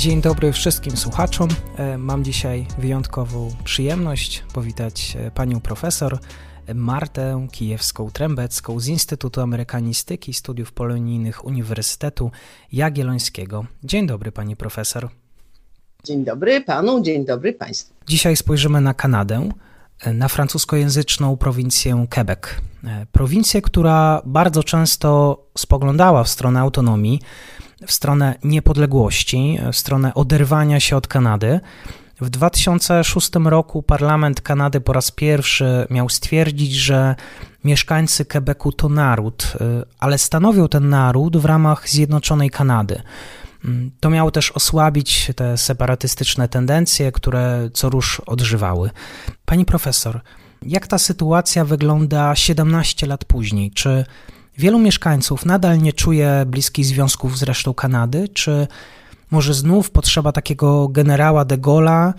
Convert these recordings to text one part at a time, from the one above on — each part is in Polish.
Dzień dobry wszystkim słuchaczom. E, mam dzisiaj wyjątkową przyjemność powitać e, panią profesor Martę Kijewską-Trębecką z Instytutu Amerykanistyki i Studiów Polonijnych Uniwersytetu Jagiellońskiego. Dzień dobry pani profesor. Dzień dobry panu, dzień dobry państwu. Dzisiaj spojrzymy na Kanadę, e, na francuskojęzyczną prowincję Quebec. Prowincję, która bardzo często spoglądała w stronę autonomii, w stronę niepodległości, w stronę oderwania się od Kanady. W 2006 roku parlament Kanady po raz pierwszy miał stwierdzić, że mieszkańcy Quebecu to naród, y, ale stanowią ten naród w ramach Zjednoczonej Kanady. Mm, to miało też osłabić te separatystyczne tendencje, które co rusz odżywały. Pani profesor, jak ta sytuacja wygląda 17 lat później? Czy Wielu mieszkańców nadal nie czuje bliskich związków z resztą Kanady, czy może znów potrzeba takiego generała de Gaulle'a,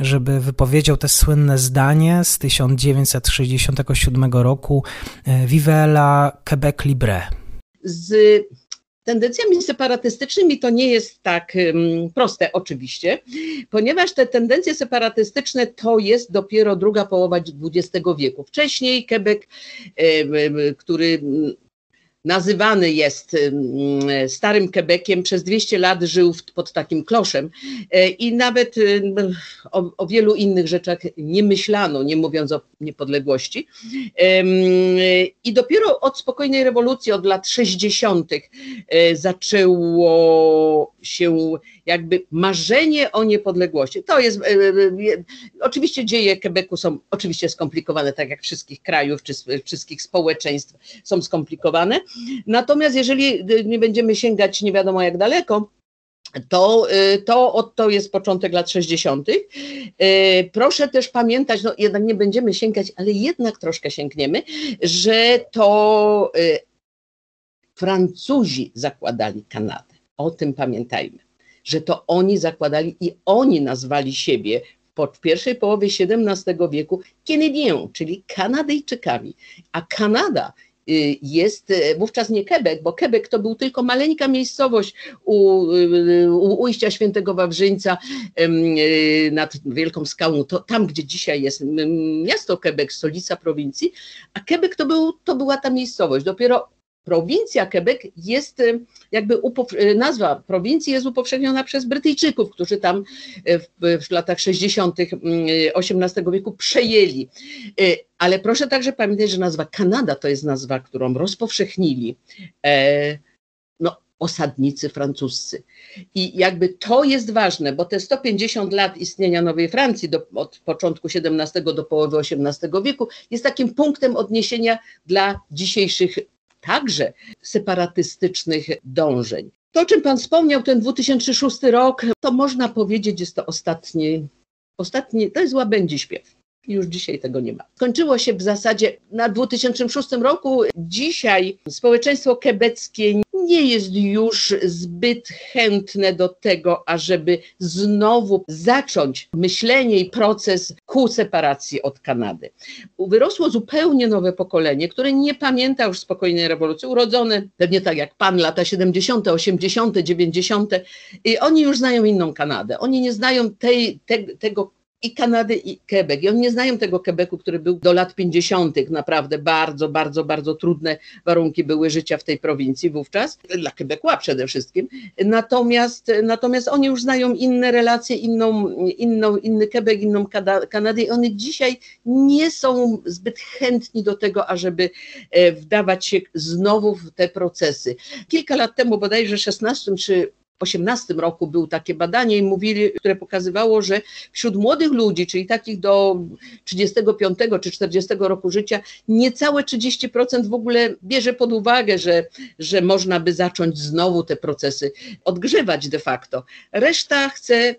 żeby wypowiedział te słynne zdanie z 1967 roku e, Vive la Quebec libre. Z tendencjami separatystycznymi to nie jest tak proste oczywiście, ponieważ te tendencje separatystyczne to jest dopiero druga połowa XX wieku. Wcześniej Quebec, który nazywany jest Starym Quebeciem, przez 200 lat żył pod takim kloszem e, i nawet o, o, wielu innych rzeczach nie myślano, nie mówiąc o niepodległości. I dopiero od spokojnej rewolucji, od lat 60., e, zaczęło się jakby marzenie o niepodległości. To jest, e, oczywiście dzieje Quebecu są oczywiście skomplikowane, tak jak wszystkich krajów czy wszystkich społeczeństw są skomplikowane, Natomiast jeżeli nie będziemy sięgać nie wiadomo jak daleko, to, to, to jest początek lat 60. Y, proszę też pamiętać, no jednak nie będziemy sięgać, ale jednak troszkę sięgniemy, że to Francuzi zakładali Kanadę. O tym pamiętajmy, że to oni zakładali i oni nazwali siebie w pierwszej połowie XVII wieku Canadien, czyli Kanadyjczykami. A Kanada Y, jest y, wówczas nie Quebec, bo Quebec to był tylko maleńka miejscowość u, y, u ujścia świętego Wawrzyńca nad Wielką Skałą, to tam, gdzie dzisiaj jest miasto Quebec, stolica prowincji, a Quebec to, był, to była ta miejscowość. Dopiero prowincja Quebec jest jakby nazwa prowincji jest upowszechniona przez Brytyjczyków, którzy tam w, w latach 60. XVIII wieku przejęli ale proszę także pamiętać, że nazwa Kanada to jest nazwa, którą rozpowszechnili e, no, osadnicy francuscy. I jakby to jest ważne, bo te 150 lat istnienia Nowej Francji do, od początku XVII do połowy XVIII wieku jest takim punktem odniesienia dla dzisiejszych także separatystycznych dążeń. To, o czym Pan wspomniał, ten 2006 rok, to można powiedzieć, jest to ostatni, ostatni to jest łabędzi śpiew. Już dzisiaj tego nie ma. Skończyło się w zasadzie na 2006 roku. Dzisiaj społeczeństwo kebeckie nie jest już zbyt chętne do tego, ażeby znowu zacząć myślenie i proces ku separacji od Kanady. Wyrosło zupełnie nowe pokolenie, które nie pamięta już spokojnej rewolucji, urodzone pewnie tak jak pan, lata 70., 80., 90. I oni już znają inną Kanadę. Oni nie znają tej, te, tego i Kanady, i Quebec. I oni nie znają tego Quebecu, który był do lat 50. Naprawdę bardzo, bardzo, bardzo trudne warunki były życia w tej prowincji wówczas, dla Quebecois przede wszystkim. Natomiast, natomiast oni już znają inne relacje, inną, inną, inny Quebec, inną Kanadę i oni dzisiaj nie są zbyt chętni do tego, ażeby e, wdawać się znowu w te procesy. Kilka lat temu, bodajże 16 czy 2018 roku było takie badanie i mówili, które pokazywało, że wśród młodych ludzi, czyli takich do 35 czy 40 roku życia, niecałe 30% w ogóle bierze pod uwagę, że, że można by zacząć znowu te procesy odgrzewać de facto. Reszta chce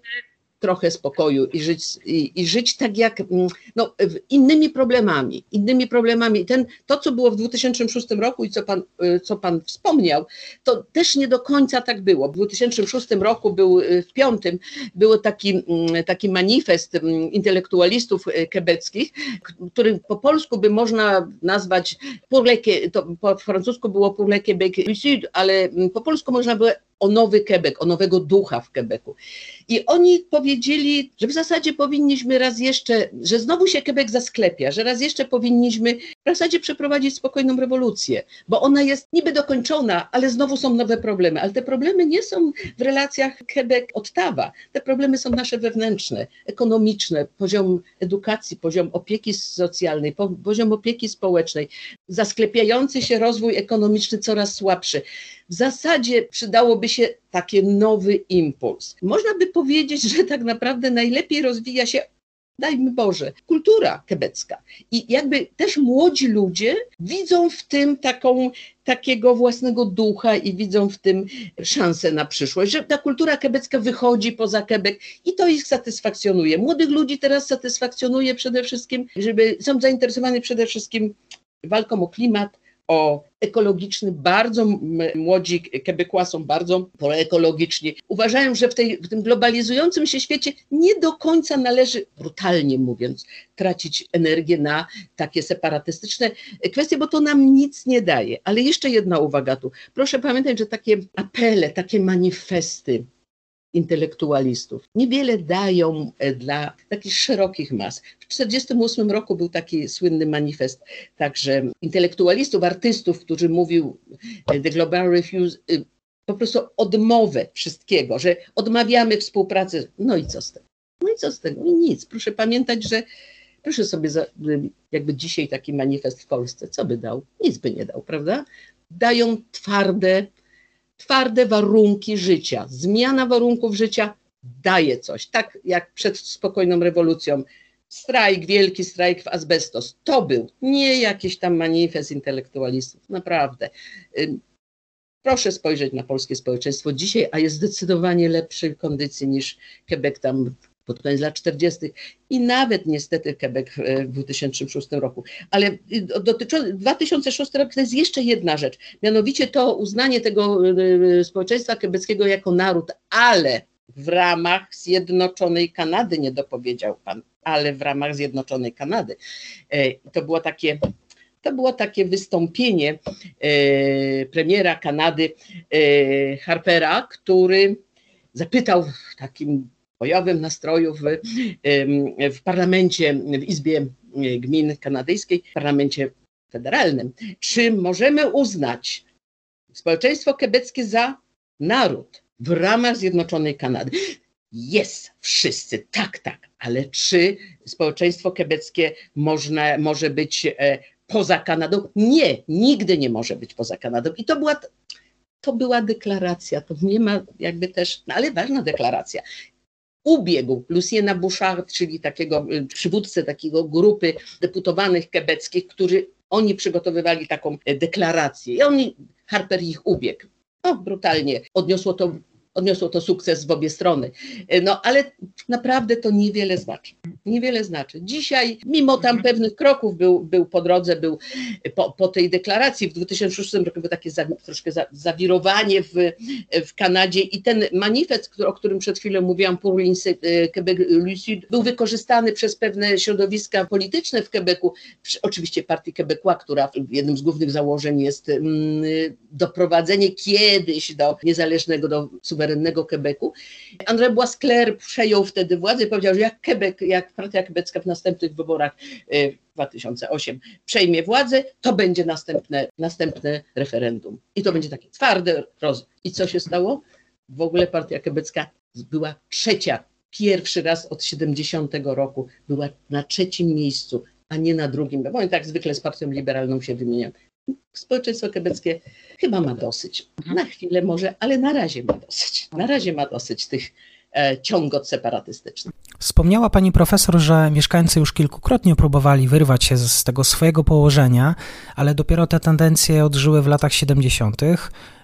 trochę spokoju i żyć, i, i żyć tak jak mm, no, innymi problemami, innymi problemami. Ten, to, co było w 2006 roku i co pan, y, co pan wspomniał, to też nie do końca tak było. W 2006 roku był, y, w piątym, był taki, mm, taki manifest mm, intelektualistów y, kebeckich, który po polsku by można nazwać pour to po francusku było pour le Québec ale po polsku można było o nowy Quebec, o nowego ducha w Quebecu. I oni powiedzieli, że w zasadzie powinniśmy raz jeszcze, że znowu się Quebec zasklepia, że raz jeszcze powinniśmy w zasadzie przeprowadzić spokojną rewolucję, bo ona jest niby dokończona, ale znowu są nowe problemy. Ale te problemy nie są w relacjach Quebec-Ottawa. Te problemy są nasze wewnętrzne, ekonomiczne, poziom edukacji, poziom opieki socjalnej, poziom opieki społecznej, zasklepiający się rozwój ekonomiczny coraz słabszy. W zasadzie przydałoby się taki nowy impuls. Można by powiedzieć, że tak naprawdę najlepiej rozwija się dajmy Boże, kultura kebecka. I jakby też młodzi ludzie widzą w tym taką, takiego własnego ducha i widzą w tym szansę na przyszłość, że ta kultura kebecka wychodzi poza Quebec i to ich satysfakcjonuje. Młodych ludzi teraz satysfakcjonuje przede wszystkim, żeby są zainteresowani przede wszystkim walką o klimat, o ekologiczny, bardzo młodzi Quebecois są bardzo proekologiczni. Uważają, że w, tej, w tym globalizującym się świecie nie do końca należy, brutalnie mówiąc, tracić energię na takie separatystyczne kwestie, bo to nam nic nie daje. Ale jeszcze jedna uwaga tu. Proszę pamiętać, że takie apele, takie manifesty, intelektualistów. Niewiele dają e, dla takich szerokich mas. W 1948 roku był taki słynny manifest także intelektualistów, artystów, którzy mówił e, The Global Refuse, e, po prostu odmowę wszystkiego, że odmawiamy współpracy. No i co z tego? No i co z tego? I nic. Proszę pamiętać, że proszę sobie, jakby dzisiaj taki manifest w Polsce, co by dał? Nic by nie dał, prawda? Dają twarde, twarde warunki życia. Zmiana warunków życia daje coś. Tak jak przed spokojną rewolucją. Strajk, wielki strajk w azbestos. To był, nie jakiś tam manifest intelektualistów. Naprawdę. Proszę spojrzeć na polskie społeczeństwo dzisiaj, a jest zdecydowanie lepszej kondycji niż Quebec tam pod koniec lat 40. i nawet niestety Quebec w 2006 roku. Ale y, dotyczące 2006 rok to jest jeszcze jedna rzecz, mianowicie to uznanie tego y, y, społeczeństwa quebeckiego jako naród, ale w ramach Zjednoczonej Kanady, nie dopowiedział pan, ale w ramach Zjednoczonej Kanady. E, to było takie to było takie wystąpienie e, premiera Kanady e, Harpera, który zapytał w takim bojowym nastroju w, w parlamencie, w Izbie Gmin Kanadyjskiej, w parlamencie federalnym. Czy możemy uznać społeczeństwo quebeckie za naród w ramach Zjednoczonej Kanady? Jest, wszyscy, tak, tak, ale czy społeczeństwo quebeckie można, może być e, poza Kanadą? Nie, nigdy nie może być poza Kanadą. I to była, to była deklaracja, to nie ma jakby też, no ale ważna deklaracja ubiegł Luciena Bouchard, czyli takiego y, przywódcę takiego grupy deputowanych kebeckich, którzy oni przygotowywali taką e, deklarację i oni, Harper ich ubiegł. No, brutalnie odniosło to odniosło to sukces w obie strony. E, no ale naprawdę to niewiele znaczy. Niewiele znaczy. Dzisiaj, mimo tam pewnych kroków był, był po drodze, był po, po tej deklaracji w 2006 roku było takie za, troszkę za, zawirowanie w, w Kanadzie i ten manifest, o którym przed chwilą mówiłam, Pour e, Quebec Lucid, był wykorzystany przez pewne środowiska polityczne w Quebecu, oczywiście partii Quebecois, która jednym z głównych założeń jest mm, doprowadzenie kiedyś do niezależnego, do suwerennego suwerennego Quebecu. André Boisclair przejął wtedy władzę i powiedział, że jak Quebec, jak partia quebecka w następnych wyborach y, w 2008 przejmie władzę, to będzie następne, następne referendum. I to będzie takie twarde roz. I co się stało? W ogóle partia quebecka była trzecia. Pierwszy raz od 70 roku była na trzecim miejscu, a nie na drugim, bo oni tak zwykle z partią liberalną się wymieniają społeczeństwo quebeckie chyba ma dosyć. Mhm. Na chwilę może, ale na razie ma dosyć. Na razie ma dosyć tych e, ciągot separatystycznych. Wspomniała pani profesor, że mieszkańcy już kilkukrotnie próbowali wyrwać się z tego swojego położenia, ale dopiero te tendencje odżyły w latach 70.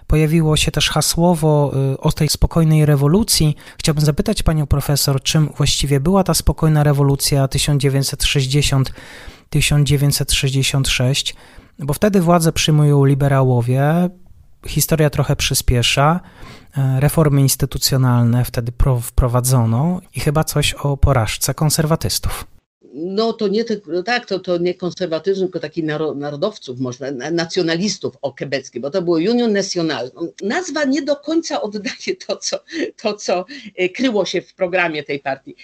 pojawiło się też hasłowo y, o tej spokojnej rewolucji. Chciałbym zapytać panią profesor, czym właściwie była ta spokojna rewolucja 1960-1966, bo wtedy władzę przyjmują liberałowie, historia trochę przyspiesza, e, reformy instytucjonalne wtedy wprowadzono i chyba coś o porażce konserwatystów no to nie no tak, to, to nie konserwatyzm, tylko taki narodowców, można, nacjonalistów o quebeckie, bo to było Union National. No, nazwa nie do końca oddaje to co, to, co e, kryło się w programie tej partii.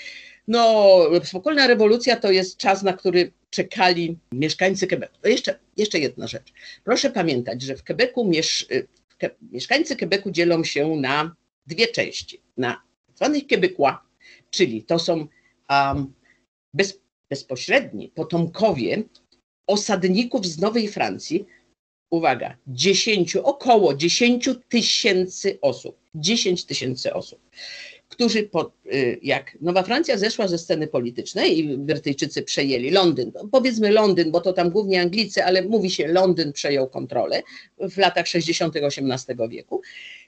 No, spokojna rewolucja to jest czas, na który czekali mieszkańcy Quebecu. To jeszcze, jeszcze jedna rzecz. Proszę pamiętać, że w Quebecu miesz, ke, mieszkańcy Quebecu dzielą się na dwie części. Na tzw. Quebecois, czyli to są um, bez, bezpośredni potomkowie osadników z Nowej Francji, uwaga, 10, około 10 tysięcy osób. 10 tysięcy osób, którzy po, y, jak Nowa Francja zeszła ze sceny politycznej i Brytyjczycy przejęli Londyn, no powiedzmy Londyn, bo to tam głównie Anglicy, ale mówi się Londyn przejął kontrolę w latach 60. XVIII wieku,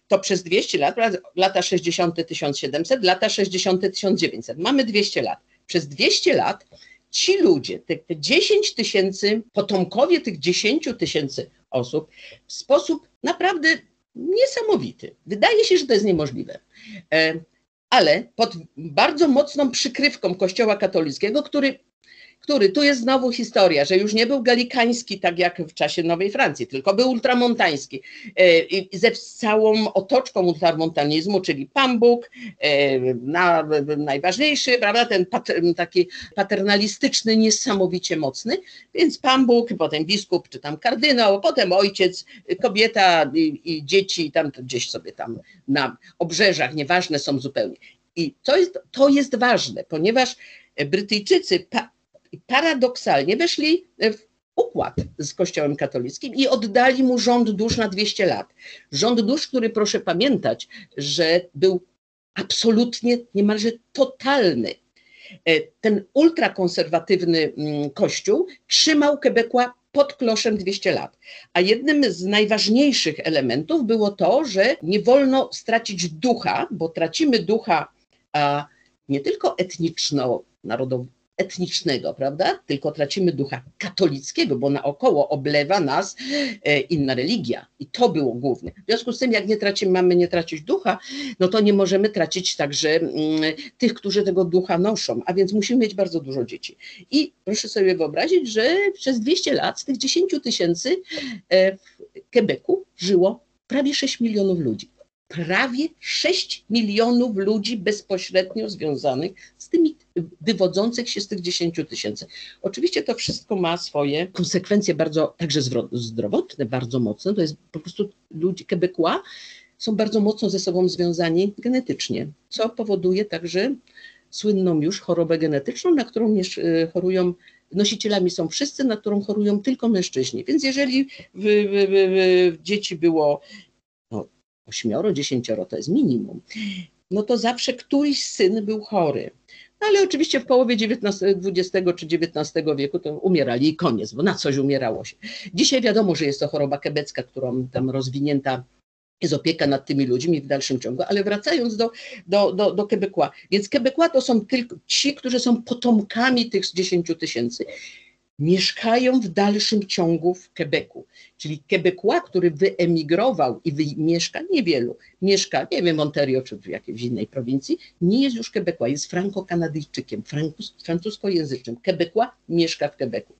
to przez 200 lat, lata 60. 1700, lata 60. 1900, mamy 200 lat. Przez 200 lat ci ludzie, te, te 10 tysięcy, potomkowie tych 10 tysięcy osób, w sposób naprawdę niesamowity. Wydaje się, że to jest niemożliwe. Ale pod bardzo mocną przykrywką Kościoła katolickiego, który który tu jest znowu historia, że już nie był galikański tak jak w czasie Nowej Francji, tylko był ultramontański e, i ze całą otoczką ultramontanizmu, czyli Pan Bóg, e, na, najważniejszy, prawda, ten taki paternalistyczny, niesamowicie mocny, więc Pan Bóg, potem biskup, czy tam kardynał, potem ojciec, kobieta i, i dzieci, tam gdzieś sobie tam na obrzeżach, nieważne są zupełnie. I to jest, to jest ważne, ponieważ Brytyjczycy paradoksalnie weszli w układ z Kościołem katolickim i oddali mu rząd dusz na 200 lat. Rząd dusz, który proszę pamiętać, że był absolutnie niemalże totalny. E, ten ultrakonserwatywny mm, kościół trzymał Quebecła pod kloszem 200 lat. A jednym z najważniejszych elementów było to, że nie wolno stracić ducha, bo tracimy ducha nie tylko etniczno-narodowego, etnicznego, prawda? Tylko tracimy ducha katolickiego, bo naokoło oblewa nas e, inna religia. I to było główne. W związku z tym, jak nie tracimy, mamy nie tracić ducha, no to nie możemy tracić także mm, tych, którzy tego ducha noszą, a więc musimy mieć bardzo dużo dzieci. I proszę sobie wyobrazić, że przez 200 lat z tych 10 tysięcy e, w Quebecu żyło prawie 6 milionów ludzi prawie 6 milionów ludzi bezpośrednio związanych z tymi, wywodzących się z tych 10 tysięcy. Oczywiście to wszystko ma swoje konsekwencje bardzo, także zdrowotne, bardzo mocne. To jest po prostu ludzie Quebecois są bardzo mocno ze sobą związani genetycznie, co powoduje także słynną już chorobę genetyczną, na którą chorują nosicielami są wszyscy, na którą chorują tylko mężczyźni. Więc jeżeli w, w, w, dzieci było ośmioro, dziesięcioro to jest minimum, no to zawsze któryś syn był chory. No ale oczywiście w połowie XIX, XX czy XIX wieku to umierali i koniec, bo na coś umierało się. Dzisiaj wiadomo, że jest to choroba kebecka, którą tam rozwinięta jest opieka nad tymi ludźmi w dalszym ciągu, ale wracając do, do, do, do Quebecois, więc Quebecois to są tylko ci, którzy są potomkami tych 10 tysięcy mieszkają w dalszym ciągu w Quebecu. Czyli Quebecois, który wyemigrował i wy, mieszka, niewielu, mieszka, nie wiem, Ontario czy w jakiejś innej prowincji, nie jest już Quebecois, jest franko-kanadyjczykiem, francuskojęzycznym. Quebecois mieszka w Quebecu.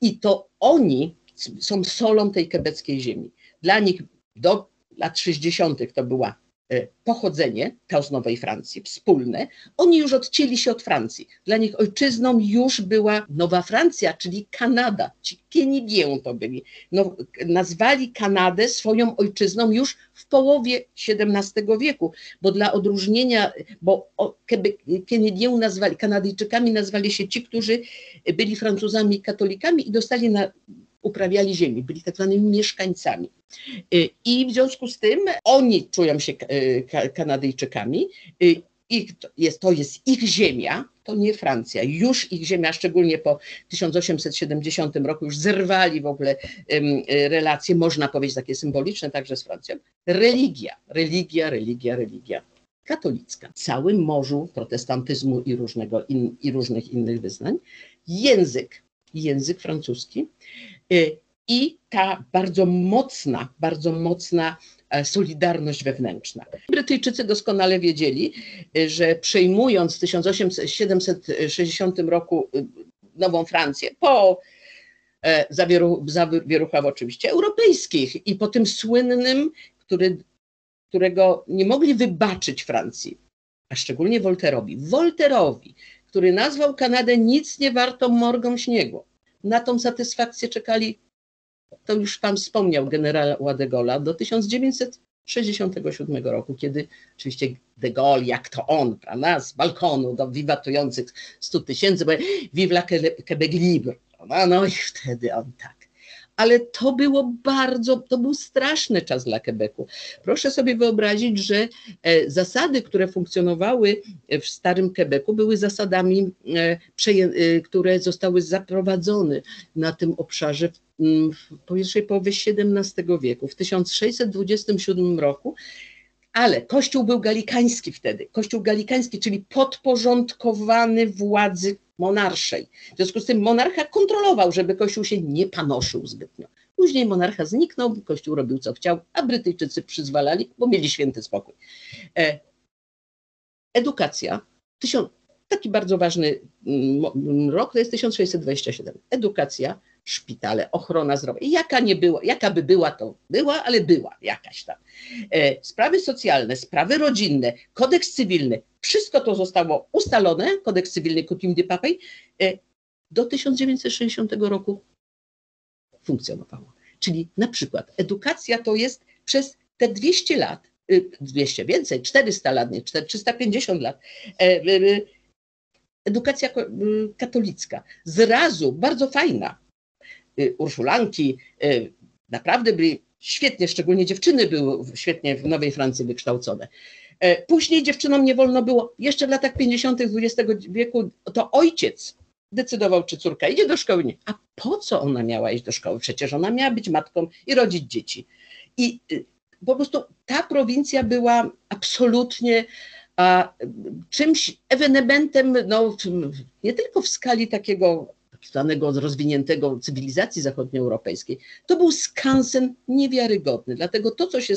I to oni są solą tej quebeckiej ziemi. Dla nich do lat 60. to była pochodzenie, to z Nowej Francji, wspólne, oni już odcięli się od Francji. Dla nich ojczyzną już była Nowa Francja, czyli Kanada. Ci Kenidien to byli. No, nazwali Kanadę swoją ojczyzną już w połowie XVII wieku, bo dla odróżnienia, bo Kenidien nazwali, Kanadyjczykami nazwali się ci, którzy byli Francuzami katolikami i dostali na uprawiali ziemi, byli tak zwanymi mieszkańcami. Y, I w związku z tym oni czują się y, Kanadyjczykami y, ich, jest, to jest ich ziemia, to nie Francja, już ich ziemia, szczególnie po 1870 roku, już zerwali w ogóle relacje, można powiedzieć takie symboliczne także z Francją. Religia, religia, religia, religia katolicka, w całym morzu protestantyzmu i, różnego in, i różnych innych wyznań, język, język francuski i ta bardzo mocna, bardzo mocna e, solidarność wewnętrzna. Brytyjczycy doskonale wiedzieli, y, że przejmując w 1760 roku y, Nową Francję po e, zawieruchach oczywiście europejskich i po tym słynnym, który którego nie mogli wybaczyć Francji, a szczególnie Wolterowi. Wolterowi, który nazwał Kanadę nic nie wartą morgą śniegu. Na tą satysfakcję czekali, to już Pan wspomniał, generała de Gaulle'a, do 1967 roku, kiedy oczywiście de Gaulle, jak to on, prawda, z balkonu do wiwatujących 100 tysięcy, bo vive la Quebec libre. No, no i wtedy on tak ale to było bardzo, to był straszny czas dla Quebecu. Proszę sobie wyobrazić, że e, zasady, które funkcjonowały w starym Quebecu, były zasadami, e, e, które zostały zaprowadzone na tym obszarze w pierwszej połowie XVII wieku. W 1627 roku ale Kościół był galikański wtedy. Kościół galikański, czyli podporządkowany władzy monarszej. W związku z tym monarcha kontrolował, żeby Kościół się nie panoszył zbytnio. Później monarcha zniknął, Kościół robił co chciał, a Brytyjczycy przyzwalali, bo mieli święty spokój. E, edukacja, taki bardzo ważny mm, rok to jest 1627. Edukacja, szpitale, ochrona zdrowia. Jaka nie była, jaka by była, to była, ale była jakaś tam. E, sprawy socjalne, sprawy rodzinne, kodeks cywilny, wszystko to zostało ustalone, kodeks cywilny Coutume de Paris, e, do 1960 roku funkcjonowało. Czyli na przykład edukacja to jest przez te 200 lat, 200 y, więcej, 400 lat, nie, 350 lat, e, edukacja katolicka, zrazu bardzo fajna, Y, Urszulanki, y, naprawdę byli świetnie, szczególnie dziewczyny były świetnie w Nowej Francji wykształcone. E, później dziewczynom nie wolno było, jeszcze w latach 50. XX wieku, to ojciec decydował, czy córka idzie do szkoły. Nie. A po co ona miała iść do szkoły? Przecież ona miała być matką i rodzić dzieci. I y, po prostu ta prowincja była absolutnie a, czymś ewenementem, no, nie tylko w skali takiego zwanego rozwiniętego cywilizacji zachodnioeuropejskiej, to był skansen niewiarygodny. Dlatego to, co się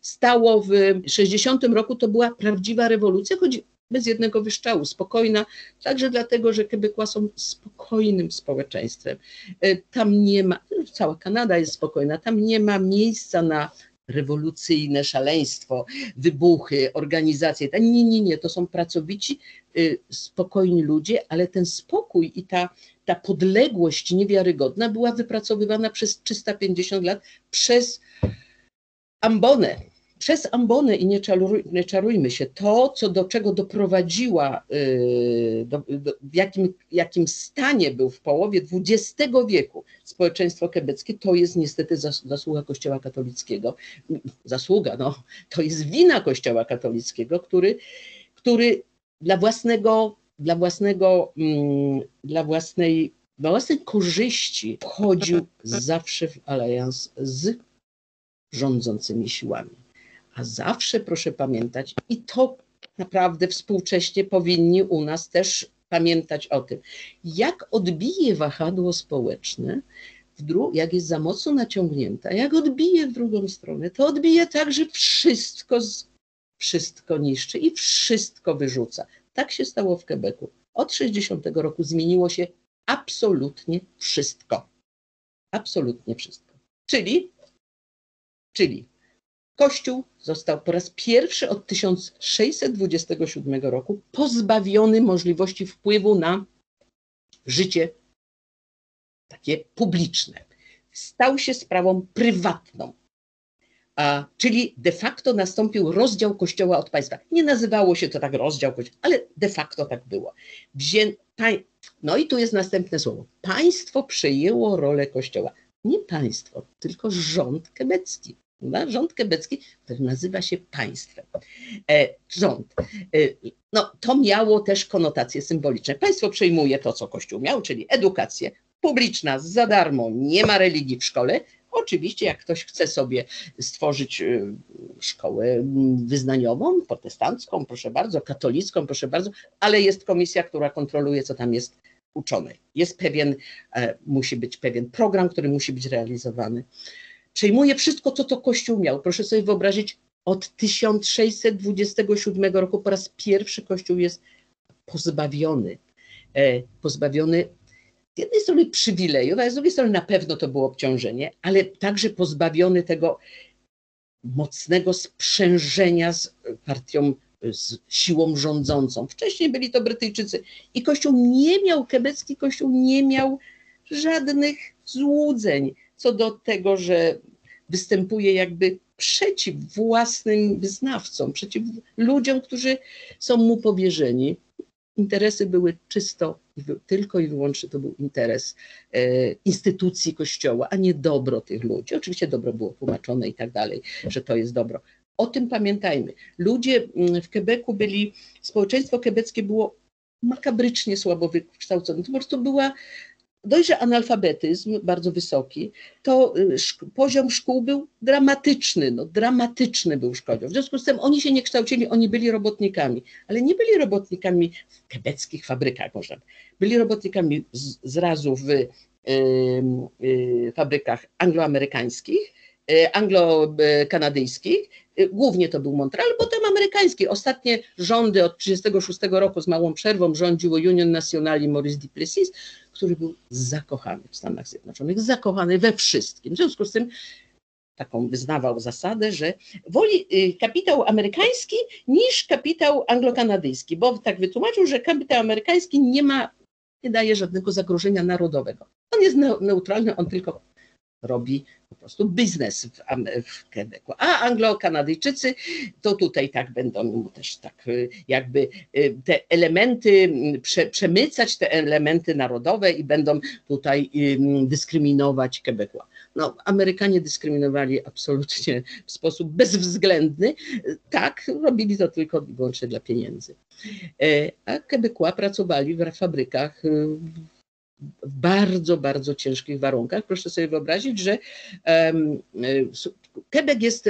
stało w 60 roku, to była prawdziwa rewolucja, choć bez jednego wyszczału, spokojna, także dlatego, że Quebecois są spokojnym społeczeństwem. E, tam nie ma, cała Kanada jest spokojna, tam nie ma miejsca na rewolucyjne szaleństwo, wybuchy, organizacje. Nie, nie, nie, to są pracowici, y, spokojni ludzie, ale ten spokój i ta, ta podległość niewiarygodna była wypracowywana przez 350 lat przez Ambonę, przez ambonę i nie, czaruj, nie czarujmy się, to, co do czego doprowadziła, yy, do, do, w jakim, jakim stanie był w połowie XX wieku społeczeństwo kebeckie, to jest niestety zasługa Kościoła katolickiego. Zasługa, no, to jest wina Kościoła katolickiego, który, który dla własnego, dla własnego, mm, dla własnej, dla własnej korzyści wchodził zawsze w alians z rządzącymi siłami. A zawsze proszę pamiętać, i to naprawdę współcześnie powinni u nas też pamiętać o tym, jak odbije wahadło społeczne, jak jest za mocno naciągnięta, jak odbije w drugą stronę, to odbije tak, że wszystko, wszystko niszczy i wszystko wyrzuca. Tak się stało w Quebecu. Od 60 roku zmieniło się absolutnie wszystko. Absolutnie wszystko. Czyli, czyli Kościół został po raz pierwszy od 1627 roku pozbawiony możliwości wpływu na życie takie publiczne. Stał się sprawą prywatną. A, czyli de facto nastąpił rozdział Kościoła od państwa. Nie nazywało się to tak rozdział Kościoła, ale de facto tak było. Wzię... No i tu jest następne słowo. Państwo przejęło rolę Kościoła. Nie państwo, tylko rząd kebecki Rząd quebecki, który nazywa się państwem. E, rząd. E, no, to miało też konotacje symboliczne. Państwo przejmuje to, co Kościół miał, czyli edukację publiczna za darmo, nie ma religii w szkole. Oczywiście, jak ktoś chce sobie stworzyć e, szkołę wyznaniową, protestancką, proszę bardzo, katolicką, proszę bardzo, ale jest komisja, która kontroluje, co tam jest uczone. Jest pewien, e, musi być pewien program, który musi być realizowany przejmuje wszystko, co to Kościół miał. Proszę sobie wyobrazić, od 1627 roku po raz pierwszy Kościół jest pozbawiony, e, pozbawiony z jednej strony przywilejów, a z drugiej strony na pewno to było obciążenie, ale także pozbawiony tego mocnego sprzężenia z partią, z siłą rządzącą. Wcześniej byli to Brytyjczycy i Kościół nie miał, quebecki Kościół nie miał żadnych złudzeń co do tego, że występuje jakby przeciw własnym wyznawcom, przeciw ludziom, którzy są mu powierzeni. Interesy były czysto, tylko i wyłącznie to był interes e, instytucji Kościoła, a nie dobro tych ludzi. Oczywiście dobro było tłumaczone i tak dalej, że to jest dobro. O tym pamiętajmy. Ludzie mm, w Quebecu byli, społeczeństwo quebeckie było makabrycznie słabo wykształcone. To po prostu była dość, że analfabetyzm bardzo wysoki, to y, poziom szkół był dramatyczny, no, dramatyczny był szkodził. W związku z tym oni się nie kształcili, oni byli robotnikami, ale nie byli robotnikami w kebeckich fabrykach. Byli robotnikami z, zrazu w y, y, fabrykach angloamerykańskich, y, anglo-kanadyjskich, y, głównie to był Montreal, potem amerykański. Ostatnie rządy od 1936 roku z małą przerwą rządziło Union Nationale Maurice Duplessis, który był zakochany w Stanach Zjednoczonych, zakochany we wszystkim. W związku z tym taką wyznawał zasadę, że woli y, kapitał amerykański niż kapitał anglokanadyjski, bo tak wytłumaczył, że kapitał amerykański nie ma, nie daje żadnego zagrożenia narodowego. On jest neutralny, on tylko robi po prostu biznes w, w Quebecu. A Anglo-Kanadyjczycy to tutaj tak będą też tak y, jakby y, te elementy, prze, przemycać te elementy narodowe i będą tutaj dyskryminować Quebecu. No, Amerykanie dyskryminowali absolutnie w sposób bezwzględny. Tak, robili to tylko i wyłącznie dla pieniędzy. E, a Quebecois pracowali w fabrykach y, w bardzo, bardzo ciężkich warunkach. Proszę sobie wyobrazić, że um, Quebec jest,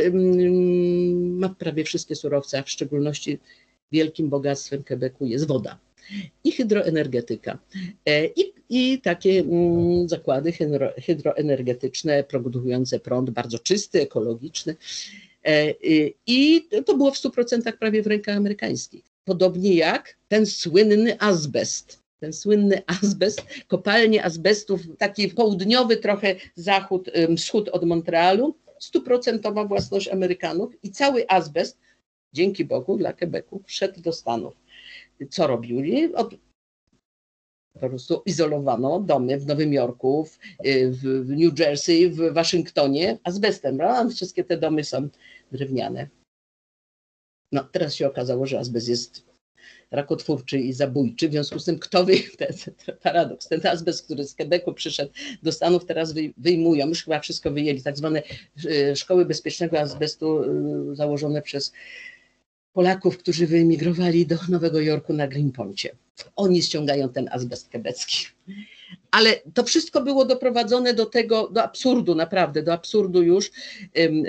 ma prawie wszystkie surowce, a w szczególności wielkim bogactwem Quebecu jest woda i hydroenergetyka. E, I, i takie um, zakłady hydro, hydroenergetyczne produkujące prąd bardzo czysty, ekologiczny. E, I to było w 100% prawie w rękach amerykańskich. Podobnie jak ten słynny azbest ten słynny azbest, kopalnie azbestów, taki południowy trochę zachód, wschód od Montrealu, stuprocentowa własność Amerykanów i cały azbest, dzięki Bogu dla Quebecu, wszedł do Stanów. Co robili? Od, po prostu izolowano domy w Nowym Jorku, w, w New Jersey, w Waszyngtonie azbestem. Prawda? Wszystkie te domy są drewniane. No, teraz się okazało, że azbest jest rakotwórczy i zabójczy. W związku z tym, kto wy, ten, ten paradoks, ten azbest, który z Quebecu przyszedł do Stanów, teraz wyjmują, już chyba wszystko wyjęli, tak zwane e, szkoły bezpiecznego azbestu e, założone przez Polaków, którzy wyemigrowali do Nowego Jorku na Greenponcie. Oni ściągają ten azbest quebecki. Ale to wszystko było doprowadzone do tego, do absurdu, naprawdę, do absurdu już.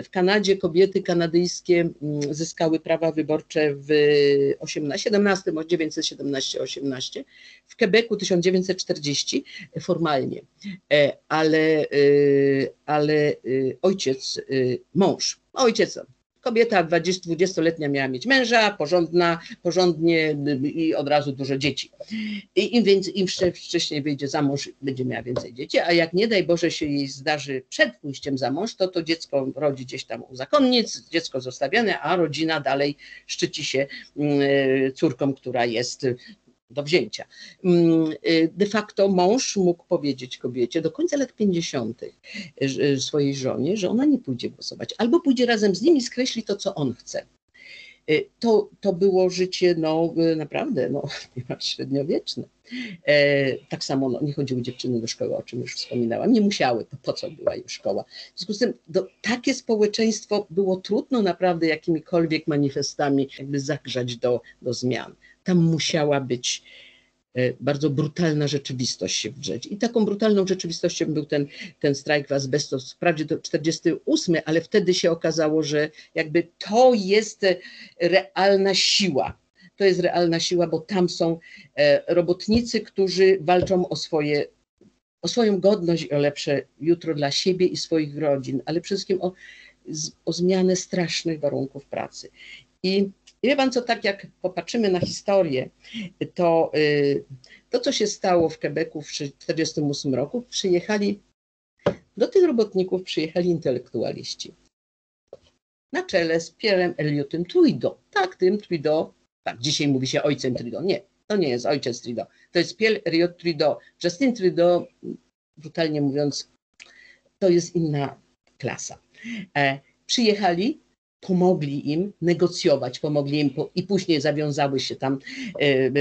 W Kanadzie kobiety kanadyjskie mm, zyskały prawa wyborcze w 18, 17, 1917-18, w Quebecu 1940 formalnie, e, ale, e, ale e, ojciec, mąż, ojciec Kobieta 20-letnia miała mieć męża, porządna, porządnie i od razu dużo dzieci. I im, więcej, im wcześniej wyjdzie za mąż, będzie miała więcej dzieci, a jak nie daj Boże się jej zdarzy przed pójściem za mąż, to to dziecko rodzi gdzieś tam u zakonnic, dziecko zostawiane, a rodzina dalej szczyci się mm, córką, która jest do wzięcia. Mm, y, de facto mąż mógł powiedzieć kobiecie do końca lat 50. swojej żonie, że ona nie pójdzie głosować, albo pójdzie razem z nim i skreśli to, co on chce. To, to było życie no, naprawdę no, średniowieczne. Tak samo no, nie chodziły dziewczyny do szkoły, o czym już wspominałam. Nie musiały, po co była im szkoła. W związku z tym do, takie społeczeństwo było trudno naprawdę jakimikolwiek manifestami jakby zagrzać do, do zmian. Tam musiała być E, bardzo brutalna rzeczywistość się wdrzeć. I taką brutalną rzeczywistością był ten, ten strajk w azbestos, wprawdzie to 48, ale wtedy się okazało, że jakby to jest realna siła. To jest realna siła, bo tam są e, robotnicy, którzy walczą o swoje o swoją godność i o lepsze jutro dla siebie i swoich rodzin, ale przede wszystkim o, o zmianę strasznych warunków pracy. I i wie pan co, tak jak popatrzymy na historię, to y, to, co się stało w Quebecu w 1948 roku, przyjechali, do tych robotników przyjechali intelektualiści. Na czele z Pierrem Eliotem Trudeau. Tak, tym Trudeau, tak, dzisiaj mówi się ojcem Trudeau. Nie, to nie jest ojciec Trudeau. To jest Pierre Elliot Trudeau. Justin Trudeau, brutalnie mówiąc, to jest inna klasa. E, przyjechali pomogli im negocjować, pomogli im po, i później zawiązały się tam e,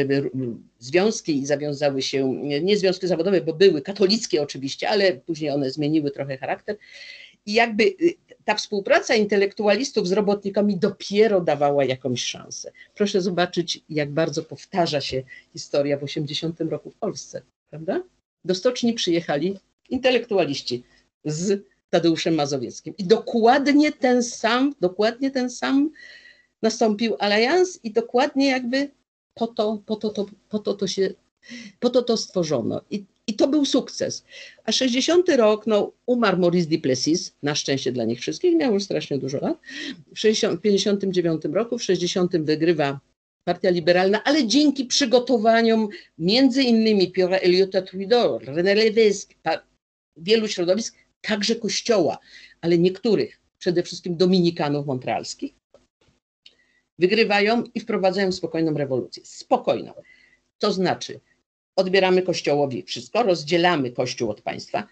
związki i zawiązały się, nie związki zawodowe, bo były katolickie oczywiście, ale później one zmieniły trochę charakter. I jakby y, ta współpraca intelektualistów z robotnikami dopiero dawała jakąś szansę. Proszę zobaczyć, jak bardzo powtarza się historia w 80 roku w Polsce, prawda? Do stoczni przyjechali intelektualiści z Tadeuszem Mazowieckim. I dokładnie ten sam, dokładnie ten sam nastąpił alians i dokładnie jakby po to, po to, to, po to, to się, po to to stworzono. I, i to był sukces. A 60 rok, no, umarł Maurice Duplessis, na szczęście dla nich wszystkich, miał już strasznie dużo lat. W 60, 59 roku, w 60 wygrywa Partia Liberalna, ale dzięki przygotowaniom między innymi Pierre Eliota Trudeau, René Lévesque, wielu środowisk, także kościoła, ale niektórych, przede wszystkim dominikanów montrealskich, wygrywają i wprowadzają spokojną rewolucję. Spokojną. To znaczy, odbieramy kościołowi wszystko, rozdzielamy kościół od państwa.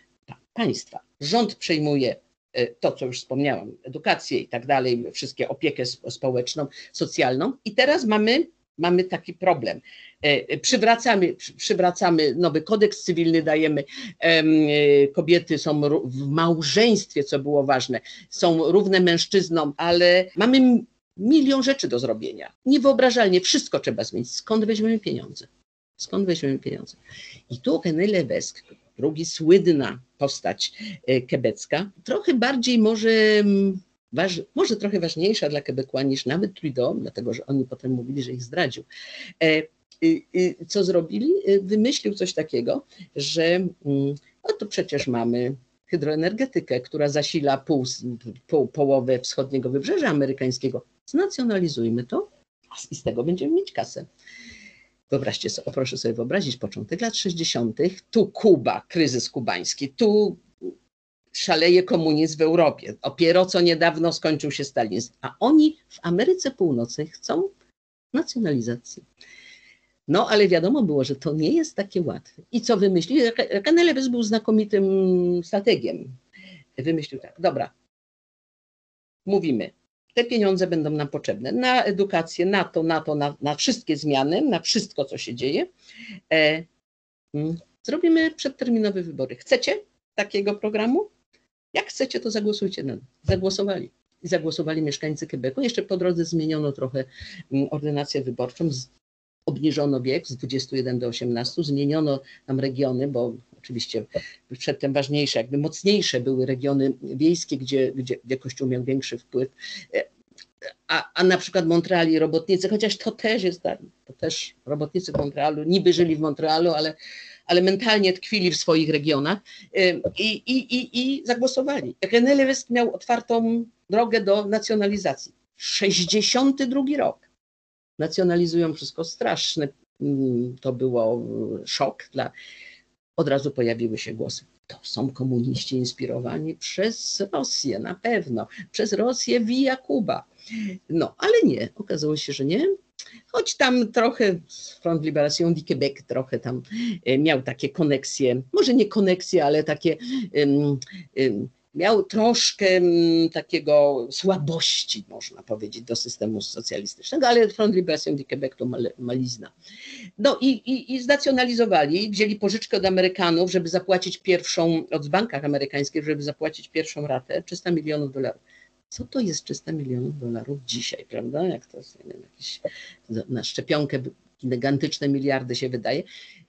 państwa. Rząd przejmuje e, to, co już wspomniałam, edukację i tak dalej, wszystkie opiekę społeczną, socjalną. I teraz mamy mamy taki problem. E, przywracamy, przywracamy nowy kodeks cywilny, dajemy, e, kobiety są w małżeństwie, co było ważne, są równe mężczyznom, ale mamy milion rzeczy do zrobienia. Niewyobrażalnie, wszystko trzeba zmienić. Skąd weźmiemy pieniądze? Skąd weźmiemy pieniądze? I tu René Levesque, drugi słynna postać e, kebecka, trochę bardziej może waż, może trochę ważniejsza dla Quebecois niż nawet Trudeau, dlatego że oni potem mówili, że ich zdradził. E, co zrobili? E, wymyślił coś takiego, że mm, no przecież mamy hydroenergetykę, która zasila pół, pół, połowę wschodniego wybrzeża amerykańskiego. Znacjonalizujmy to i z tego będziemy mieć kasę. Wyobraźcie sobie, proszę sobie wyobrazić początek lat 60., tu Kuba, kryzys kubański, tu szaleje komunizm w Europie. Dopiero co niedawno skończył się stalinizm. A oni w Ameryce Północnej chcą nacjonalizacji. No, ale wiadomo było, że to nie jest takie łatwe. I co wymyślił? Canelewes był znakomitym strategiem. Wymyślił tak, dobra, mówimy, te pieniądze będą nam potrzebne na edukację, na to, na to, na, na wszystkie zmiany, na wszystko, co się dzieje. E, mm, zrobimy przedterminowe wybory. Chcecie takiego programu? Jak chcecie, to zagłosujcie na Zagłosowali. I zagłosowali mieszkańcy Quebecu. Jeszcze po drodze zmieniono trochę mm, ordynację wyborczą, obniżono wiek z 21 do 18, zmieniono tam regiony, bo oczywiście przedtem ważniejsze, jakby mocniejsze były regiony wiejskie, gdzie, gdzie, gdzie Kościół miał większy wpływ. A, a na przykład Montreali robotnicy, chociaż to też jest tak, to też robotnicy Montrealu niby żyli w Montrealu, ale ale mentalnie tkwili w swoich regionach i, i, i, i zagłosowali. René miał otwartą drogę do nacjonalizacji. 62 rok. Nacjonalizują wszystko straszne. Mm, to było szok dla. Od razu pojawiły się głosy. To są komuniści inspirowani przez Rosję, na pewno. Przez Rosję via Kuba. No, ale nie. Okazało się, że nie choć tam trochę Front Libération du Québec trochę tam e, miał takie koneksje, może nie koneksje, ale takie um, um, miał troszkę takiego słabości, można powiedzieć, do systemu socjalistycznego, ale Front Libération du Québec to malizna. No i, i, i znacjonalizowali, wzięli pożyczkę od Amerykanów, żeby zapłacić pierwszą, od bankach amerykańskich, żeby zapłacić pierwszą ratę, 300 milionów dolarów. Co to jest 300 milionów dolarów dzisiaj, prawda? Jak to jest, wiem, jakieś na szczepionkę gigantyczne miliardy się wydaje.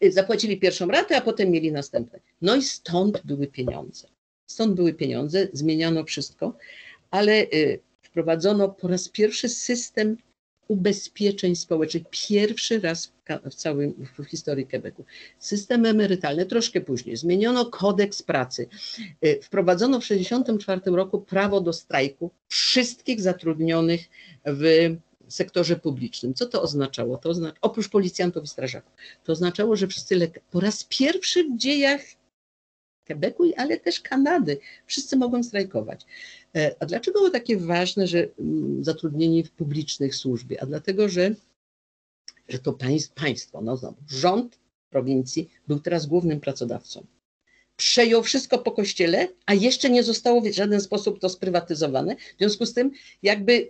Zapłacili pierwszą ratę, a potem mieli następne. No i stąd były pieniądze. Stąd były pieniądze, zmieniano wszystko, ale y, wprowadzono po raz pierwszy system ubezpieczeń społecznych. Pierwszy raz w całej w historii Quebecu. System emerytalny troszkę później. Zmieniono kodeks pracy. Y, wprowadzono w 1964 roku prawo do strajku wszystkich zatrudnionych w sektorze publicznym. Co to oznaczało? To oznacza, oprócz policjantów i strażaków. To oznaczało, że wszyscy lekarze, po raz pierwszy w dziejach Quebecu, ale też Kanady. Wszyscy mogą strajkować. E, a dlaczego było takie ważne, że mm, zatrudnieni w publicznych służbie? A dlatego, że, że to państwo, no znowu, rząd prowincji był teraz głównym pracodawcą przejął wszystko po kościele, a jeszcze nie zostało w żaden sposób to sprywatyzowane. W związku z tym, jakby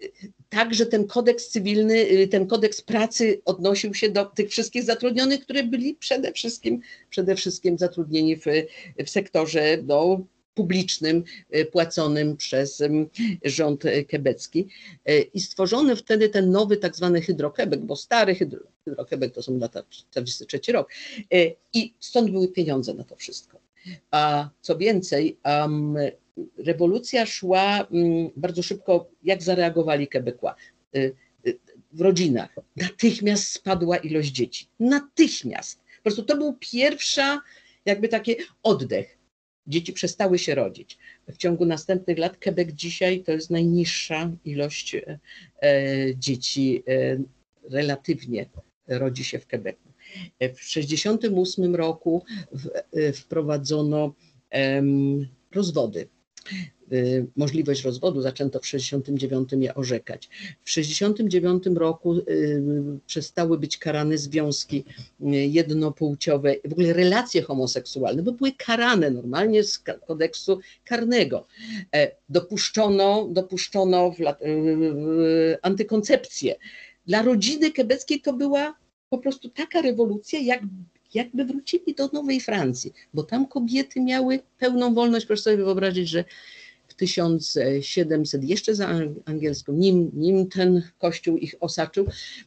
także ten kodeks cywilny, y, ten kodeks pracy odnosił się do tych wszystkich zatrudnionych, które byli przede wszystkim, przede wszystkim zatrudnieni w, w sektorze no, publicznym, y, płaconym przez rząd quebecki. Y, I stworzono wtedy ten nowy tak zwany hydrokebek, bo stary hydro, hydrokebek to są lata 43 rok. I stąd były pieniądze na to wszystko. A co więcej, um, rewolucja szła um, bardzo szybko. Jak zareagowali Quebecła? Y, y, w rodzinach. Natychmiast spadła ilość dzieci. Natychmiast. Po prostu to był pierwsza, jakby taki oddech. Dzieci przestały się rodzić. W ciągu następnych lat Quebec dzisiaj to jest najniższa ilość e, dzieci e, relatywnie rodzi się w Quebecu. W 1968 roku e, wprowadzono rozwody. E, możliwość rozwodu zaczęto w 1969 je orzekać. W 1969 roku e, przestały być karane związki jednopłciowe, w ogóle relacje homoseksualne, bo były karane normalnie z kodeksu karnego. Dopuszczono, dopuszczono antykoncepcję. Dla rodziny quebeckiej to była po prostu taka rewolucja, jak, jakby wrócili do Nowej Francji, bo tam kobiety miały pełną wolność. Proszę sobie wyobrazić, że w 1700, jeszcze za angielską, nim, nim ten kościół ich osaczył,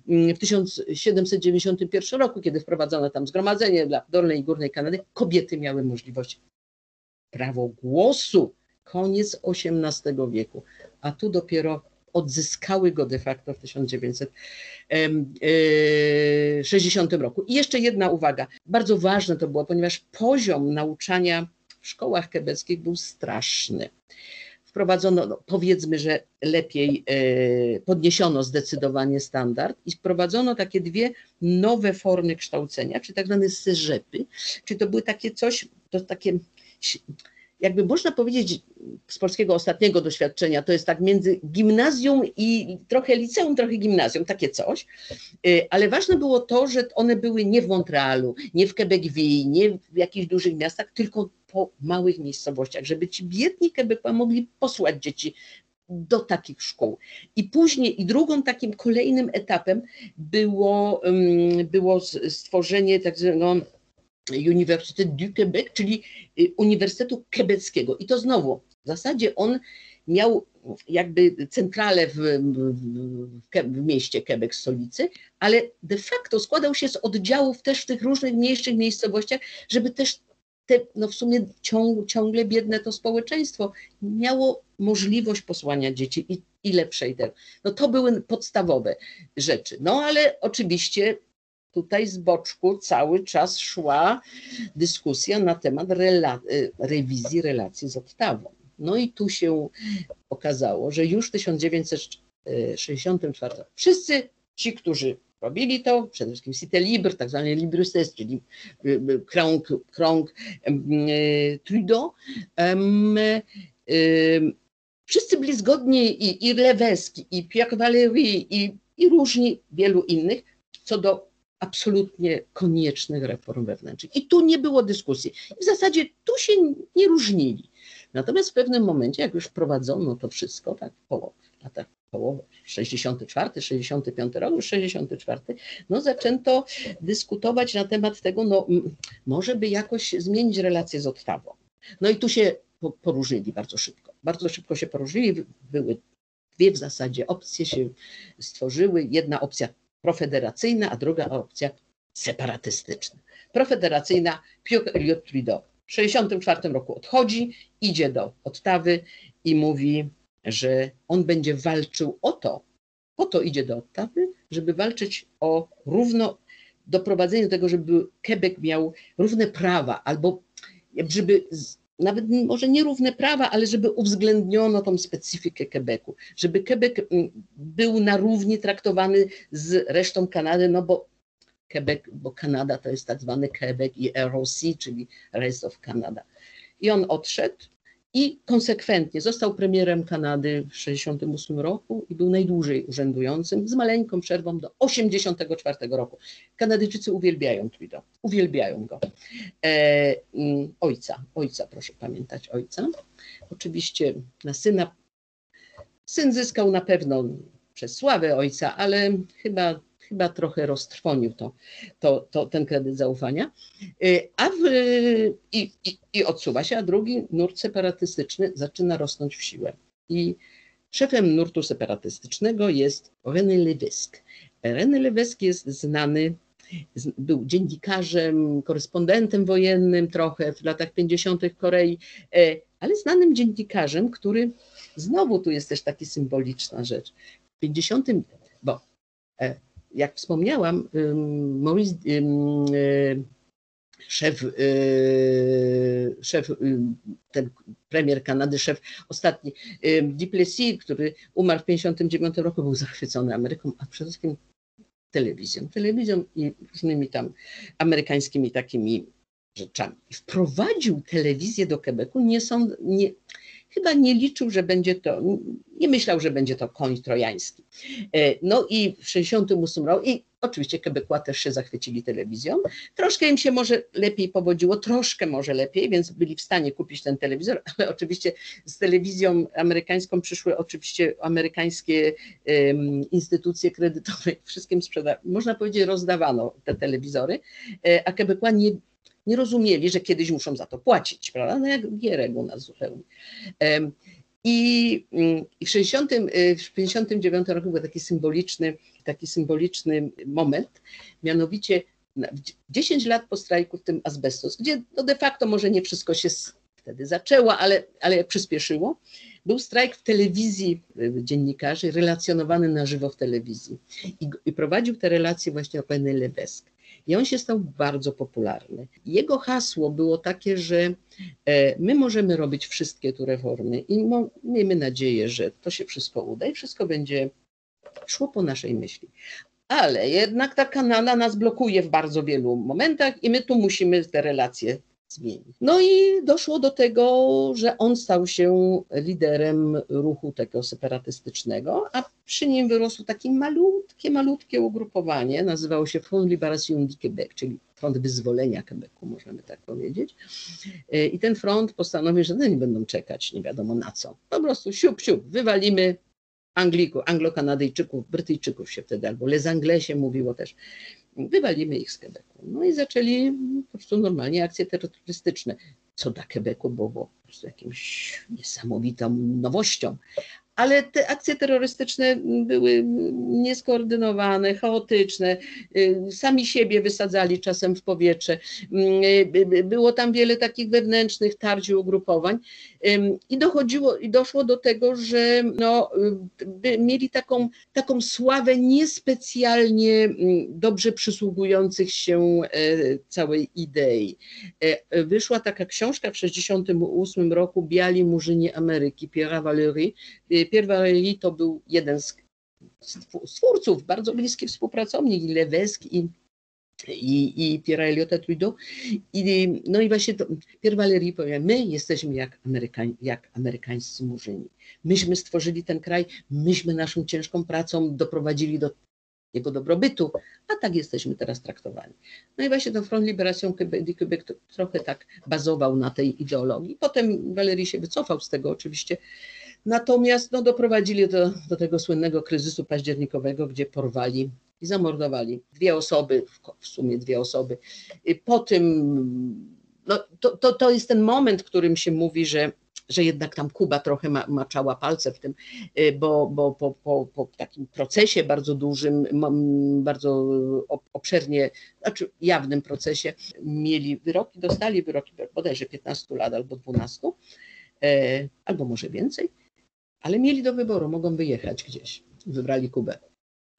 mm, w 1791 roku, kiedy wprowadzono tam zgromadzenie dla Dolnej i Górnej Kanady, kobiety miały możliwość prawo głosu. Koniec XVIII wieku, a tu dopiero odzyskały go de facto w 1960 e, roku. I jeszcze jedna uwaga, bardzo ważne to było, ponieważ poziom nauczania w szkołach kebeckich był straszny. Wprowadzono, no, powiedzmy, że lepiej e, podniesiono zdecydowanie standard i wprowadzono takie dwie nowe formy kształcenia, czy tak zwane serzepy, czyli to były takie coś, to takie jakby można powiedzieć z polskiego ostatniego doświadczenia, to jest tak między gimnazją i trochę liceum, trochę gimnazją, takie coś, y, ale ważne było to, że one były nie w Montrealu, nie w Quebecville, nie w jakichś dużych miastach, tylko po małych miejscowościach, żeby ci biedni Quebecois mogli posłać dzieci do takich szkół. I później, i drugą takim kolejnym etapem było, było stworzenie tak zwanego Uniwersytet du Québec, czyli y, Uniwersytetu Quebeckiego. I to znowu, w zasadzie on miał jakby centralę w, w, w, mieście Quebec, stolicy, ale de facto składał się z oddziałów też w tych różnych mniejszych miejscowościach, żeby też te, no w sumie ciąg, ciągle biedne to społeczeństwo miało możliwość posłania dzieci i, i lepszej. No to były podstawowe rzeczy. No ale oczywiście tutaj z boczku cały czas szła dyskusja na temat rela y, rewizji relacji z Ottawą. No i tu się okazało, że już w 1964 wszyscy ci, którzy robili to, przede wszystkim Cité Libre, tak zwany Libristes, czyli y, y, krąg, krąg Trudeau, wszyscy byli zgodni i, i Lewesky, i Pierre Valéry, i, i różni wielu innych, co do absolutnie koniecznych reform wewnętrznych. I tu nie było dyskusji. W zasadzie tu się nie różnili. Natomiast w pewnym momencie, jak już wprowadzono to wszystko, tak po latach połowy 64, 65 rok, już 64, no zaczęto dyskutować na temat tego, no może by jakoś zmienić relacje z Ottawą. No i tu się poróżnili bardzo szybko. Bardzo szybko się poróżnili, były dwie w zasadzie opcje się stworzyły. Jedna opcja profederacyjna, a druga opcja separatystyczna. Profederacyjna Pierre Elliott Trudeau w 1964 roku odchodzi, idzie do Ottawy i mówi, że on będzie walczył o to, po to idzie do Ottawy, żeby walczyć o równo, doprowadzenie do tego, żeby Quebec miał równe prawa, albo żeby nawet może nierówne prawa, ale żeby uwzględniono tą specyfikę Quebecu, żeby Quebec był na równi traktowany z resztą Kanady, no bo Quebec, bo Kanada to jest tak zwany Quebec i ROC, czyli Rest of Canada. I on odszedł i konsekwentnie został premierem Kanady w 1968 roku i był najdłużej urzędującym, z maleńką przerwą do 1984 roku. Kanadyjczycy uwielbiają Trudeau, uwielbiają go. E, mm, ojca, ojca, proszę pamiętać, ojca. Oczywiście na syna. Syn zyskał na pewno przez sławę ojca, ale chyba chyba trochę roztrwonił to, to, to, ten kredyt zaufania, y, a w, i, i, i odsuwa się, a drugi nurt separatystyczny zaczyna rosnąć w siłę. I szefem nurtu separatystycznego jest René Levesque. René Levesque jest znany był dziennikarzem, korespondentem wojennym trochę w latach 50. Korei, e, ale znanym dziennikarzem, który znowu tu jest też taka symboliczna rzecz. W 50. bo e, jak wspomniałam, Maurice, e, szef, e, szef, ten premier Kanady, szef ostatni, Duplessis, który umarł w 1959 roku, był zachwycony Ameryką, a przede wszystkim telewizją, telewizją i różnymi tam amerykańskimi takimi rzeczami. Wprowadził telewizję do Quebecu, nie, są, nie, chyba nie liczył, że będzie to, nie myślał, że będzie to koń trojański. E, no i w 68 roku, i oczywiście Quebecois też się zachwycili telewizją, troszkę im się może lepiej powodziło, troszkę może lepiej, więc byli w stanie kupić ten telewizor, ale oczywiście z telewizją amerykańską przyszły oczywiście amerykańskie um, instytucje kredytowe, wszystkim sprzeda, można powiedzieć rozdawano te telewizory, e, a Quebecois nie nie rozumieli, że kiedyś muszą za to płacić, prawda? No jak Gierek u nas zupełnie. I, mm, I w 60, y, w 59 roku był taki symboliczny, taki symboliczny moment, mianowicie 10 lat po strajku w tym azbestos, gdzie no de facto może nie wszystko się wtedy zaczęło, ale, ale przyspieszyło, był strajk w telewizji y, dziennikarzy, relacjonowany na żywo w telewizji. I, i prowadził te relacje właśnie Openy Lebesk. I on się stał bardzo popularny. Jego hasło było takie, że e, my możemy robić wszystkie tu reformy i miejmy nadzieję, że to się wszystko uda i wszystko będzie szło po naszej myśli. Ale jednak ta Kanada nas blokuje w bardzo wielu momentach i my tu musimy te relacje zmienić. No i doszło do tego, że on stał się liderem ruchu tego separatystycznego, a przy nim wyrosło takie malutkie, malutkie ugrupowanie, nazywało się Front Libération du Québec, czyli Front Wyzwolenia Quebecu, możemy tak powiedzieć. I ten front postanowił, że no nie będą czekać, nie wiadomo na co. Po prostu siup, siup, wywalimy Anglików, Anglo-Kanadyjczyków, Brytyjczyków się wtedy, albo Les się mówiło też wywalimy ich z Quebecu. No i zaczęli po prostu normalnie akcje terrorystyczne, co dla Quebecu było po prostu jakimś niesamowitą nowością ale te akcje terrorystyczne były nieskoordynowane, chaotyczne, y, sami siebie wysadzali czasem w powietrze. Y, było tam wiele takich wewnętrznych tarć i ugrupowań i dochodziło, i doszło do tego, że no, mieli taką, taką sławę niespecjalnie dobrze przysługujących się e, całej idei. E, wyszła taka książka w 1968 roku Biali Murzyni Ameryki Pierre'a Valéry, Pierre Valéry to był jeden z, twórców, bardzo bliski współpracownik i Levesque i i, i Pierre Eliota Trudeau. I, no i właśnie to, Pierre Valéry powiedział, my jesteśmy jak, Amerykań, jak amerykańscy murzyni. Myśmy stworzyli ten kraj, myśmy naszą ciężką pracą doprowadzili do jego dobrobytu, a tak jesteśmy teraz traktowani. No i właśnie ten Front Liberation du trochę tak bazował na tej ideologii. Potem Valery się wycofał z tego oczywiście, natomiast no, doprowadzili do, do tego słynnego kryzysu październikowego, gdzie porwali i zamordowali dwie osoby, w sumie dwie osoby. Po tym, no, to, to, to jest ten moment, w którym się mówi, że że jednak tam Kuba trochę ma, maczała palce w tym, y, bo, bo po, po, po takim procesie bardzo dużym, bardzo obszernie, znaczy jawnym procesie, mieli wyroki, dostali wyroki bodajże 15 lat albo 12, e, albo może więcej, ale mieli do wyboru, mogą wyjechać gdzieś. Wybrali Kubę.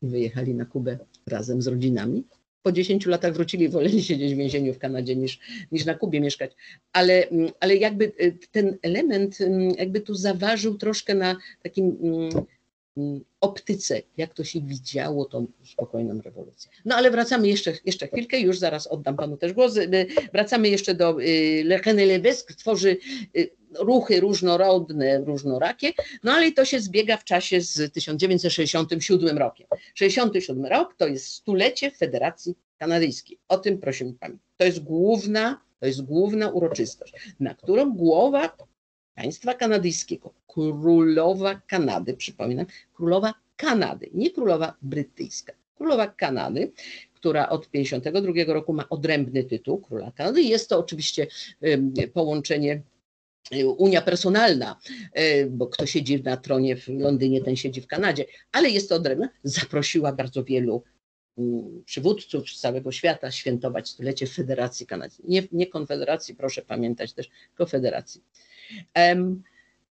Wyjechali na Kubę razem z rodzinami po 10 latach wrócili, woleli siedzieć w więzieniu w Kanadzie niż, niż na Kubie mieszkać. Ale, mm, ale jakby y, ten element mm, jakby tu zaważył troszkę na takim mm, optyce, jak to się widziało, tą spokojną rewolucję. No ale wracamy jeszcze, jeszcze chwilkę, już zaraz oddam panu też głos. Y, wracamy jeszcze do y, Le René Levesque, tworzy ruchy różnorodne, różnorakie, no ale to się zbiega w czasie z 1967 rokiem. 67 rok to jest stulecie Federacji Kanadyjskiej. O tym prosimy pamiętać. To jest główna, to jest główna uroczystość, na którą głowa państwa kanadyjskiego, królowa Kanady, przypominam, królowa Kanady, nie królowa brytyjska, królowa Kanady, która od 1952 roku ma odrębny tytuł króla Kanady. Jest to oczywiście połączenie Y, Unia personalna, y, bo kto siedzi na tronie w Londynie, ten siedzi w Kanadzie, ale jest to odrębna, zaprosiła bardzo wielu mm, przywódców z całego świata świętować stulecie Federacji Kanadyjskiej. Nie, nie Konfederacji, proszę pamiętać też, tylko Federacji.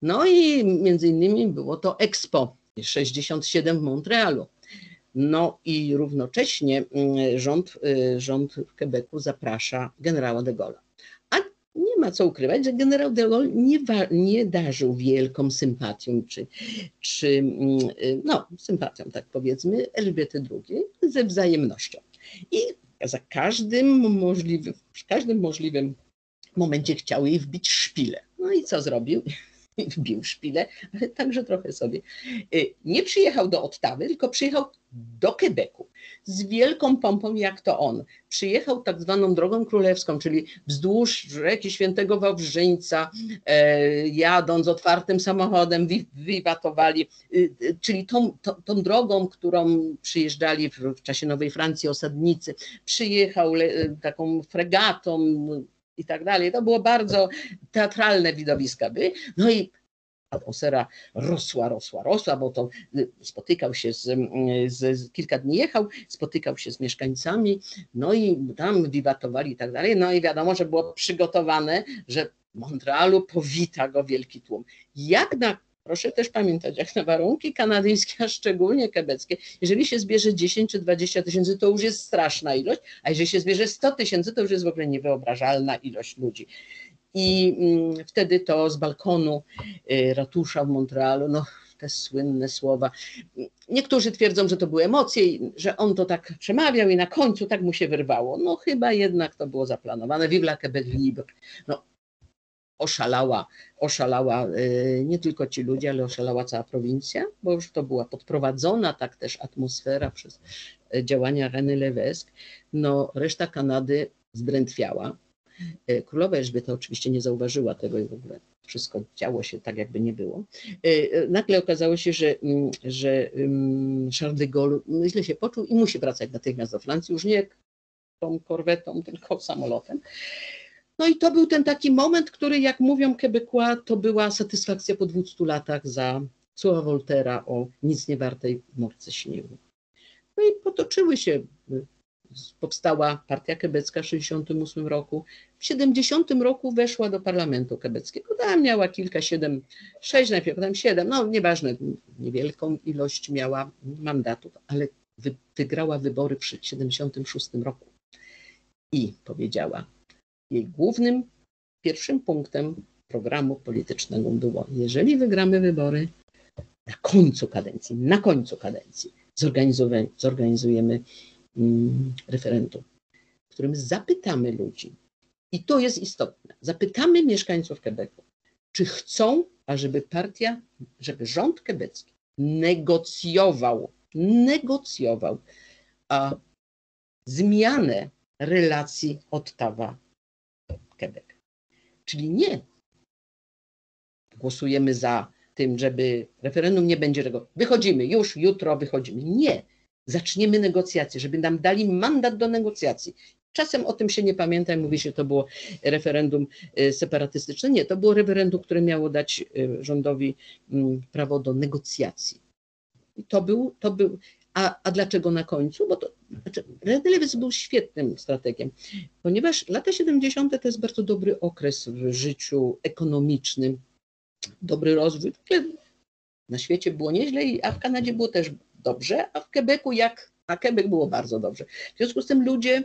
No i między innymi było to Expo 67 w Montrealu. No i równocześnie mm, rząd, y, rząd w Quebecu zaprasza generała de Gaulle nie ma co ukrywać, że generał de Gaulle nie, nie darzył wielką sympatią, czy, czy mm, no, sympatią, tak powiedzmy, Elżbiety II ze wzajemnością. I za każdym możliwym, każdym możliwym momencie chciał jej wbić szpilę. No i co zrobił? Wbił szpilę, ale także trochę sobie. Y, nie przyjechał do Ottawy, tylko przyjechał do Quebecu z wielką pompą, jak to on. Przyjechał tak zwaną drogą królewską, czyli wzdłuż rzeki Świętego Wawrzyńca, e, jadąc otwartym samochodem, wi wiwatowali, y, y, czyli tą, tą, tą, drogą, którą przyjeżdżali w, w czasie Nowej Francji osadnicy. Przyjechał le, taką fregatą, i tak dalej. To było bardzo teatralne widowiska. By. No i atmosfera rosła, rosła, rosła, bo to y, spotykał się z, z, z, kilka dni jechał, spotykał się z mieszkańcami, no i tam wiwatowali i tak dalej. No i wiadomo, że było przygotowane, że w Montrealu powita go wielki tłum. Jak na Proszę też pamiętać, jak na warunki kanadyjskie, a szczególnie quebeckie, jeżeli się zbierze 10 czy 20 tysięcy, to już jest straszna ilość, a jeżeli się zbierze 100 tysięcy, to już jest w ogóle niewyobrażalna ilość ludzi. I mm, wtedy to z balkonu y, ratusza w Montrealu, no te słynne słowa. Niektórzy twierdzą, że to były emocje, że on to tak przemawiał i na końcu tak mu się wyrwało. No chyba jednak to było zaplanowane. Vive la Quebec libre. No, oszalała, oszalała y, nie tylko ci ludzie, ale oszalała cała prowincja, bo już to była podprowadzona tak też atmosfera przez y, działania René Levesque. No, reszta Kanady zdrętwiała. Y, królowa Elżbieta oczywiście nie zauważyła tego i w ogóle wszystko działo się tak, jakby nie było. Nagle okazało się, że, mm, że Charles de Gaulle źle się poczuł i musi wracać natychmiast do Francji, już nie tą korwetą, tylko samolotem. No i to był ten taki moment, który, jak mówią Quebecois, to była satysfakcja po 200 latach za słowa Voltera o nic nie wartej morce śniegu. No i potoczyły się, powstała Partia Quebecka w 1968 roku. W 70 roku weszła do parlamentu quebeckiego. Tam miała kilka, siedem, sześć najpierw, potem siedem, no nieważne, niewielką ilość miała mandatów, ale wy, wygrała wybory w 1976 roku. I powiedziała, jej głównym, pierwszym punktem programu politycznego było, jeżeli wygramy wybory na końcu kadencji, na końcu kadencji zorganizujemy, zorganizujemy mm, referendum, w którym zapytamy ludzi, i to jest istotne, zapytamy mieszkańców Quebecu, czy chcą, ażeby partia, żeby rząd quebecki negocjował, negocjował a, zmianę relacji Ottawa-Quebec. Czyli nie głosujemy za tym, żeby referendum nie będzie tego. Wychodzimy, już jutro wychodzimy. Nie. Zaczniemy negocjacje, żeby nam dali mandat do negocjacji. Czasem o tym się nie pamięta mówi się, to było referendum y, separatystyczne. Nie, to było referendum, które miało dać y, rządowi mm, prawo do negocjacji. I to był, to był a, a dlaczego na końcu? Bo to znaczy, Redlewiec był świetnym strategiem, ponieważ lata 70. to jest bardzo dobry okres w życiu ekonomicznym, dobry rozwój. Na świecie było nieźle, a w Kanadzie było też dobrze, a w Quebecu jak, a Quebec było bardzo dobrze. W związku z tym ludzie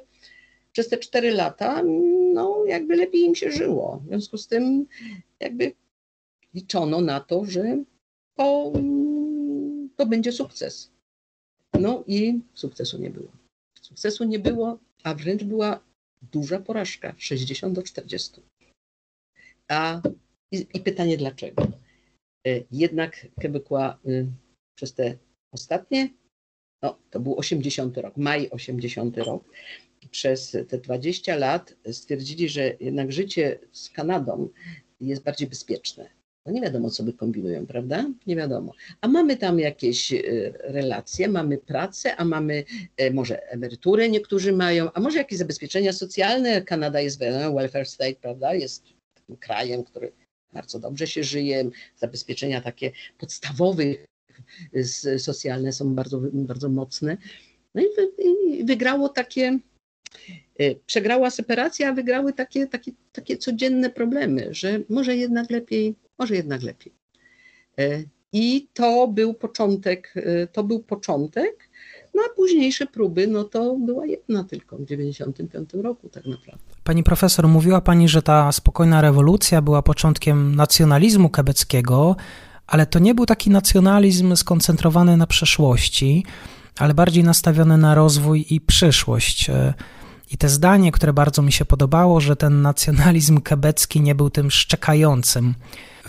przez te cztery lata, no jakby lepiej im się żyło. W związku z tym jakby liczono na to, że to, to będzie sukces. No i sukcesu nie było. Sukcesu nie było, a wręcz była duża porażka 60 do 40. A i, i pytanie dlaczego? E, jednak Quebecois y, przez te ostatnie, no to był 80 rok, maj 80 rok, przez te 20 lat stwierdzili, że jednak życie z Kanadą jest bardziej bezpieczne. No nie wiadomo, co by kombinują, prawda? Nie wiadomo. A mamy tam jakieś e, relacje, mamy pracę, a mamy e, może emeryturę niektórzy mają, a może jakieś zabezpieczenia socjalne. Kanada jest welfare state, prawda? Jest krajem, który bardzo dobrze się żyje, zabezpieczenia takie podstawowe socjalne są bardzo, bardzo mocne. No i wygrało takie, e, przegrała separacja, a wygrały takie, takie, takie codzienne problemy, że może jednak lepiej, może jednak lepiej. E, I to był początek, e, to był początek, no a późniejsze próby, no to była jedna tylko w 1995 roku tak naprawdę. Pani profesor, mówiła Pani, że ta spokojna rewolucja była początkiem nacjonalizmu kebeckiego, ale to nie był taki nacjonalizm skoncentrowany na przeszłości, ale bardziej nastawiony na rozwój i przyszłość. I te zdanie, które bardzo mi się podobało, że ten nacjonalizm kebecki nie był tym szczekającym.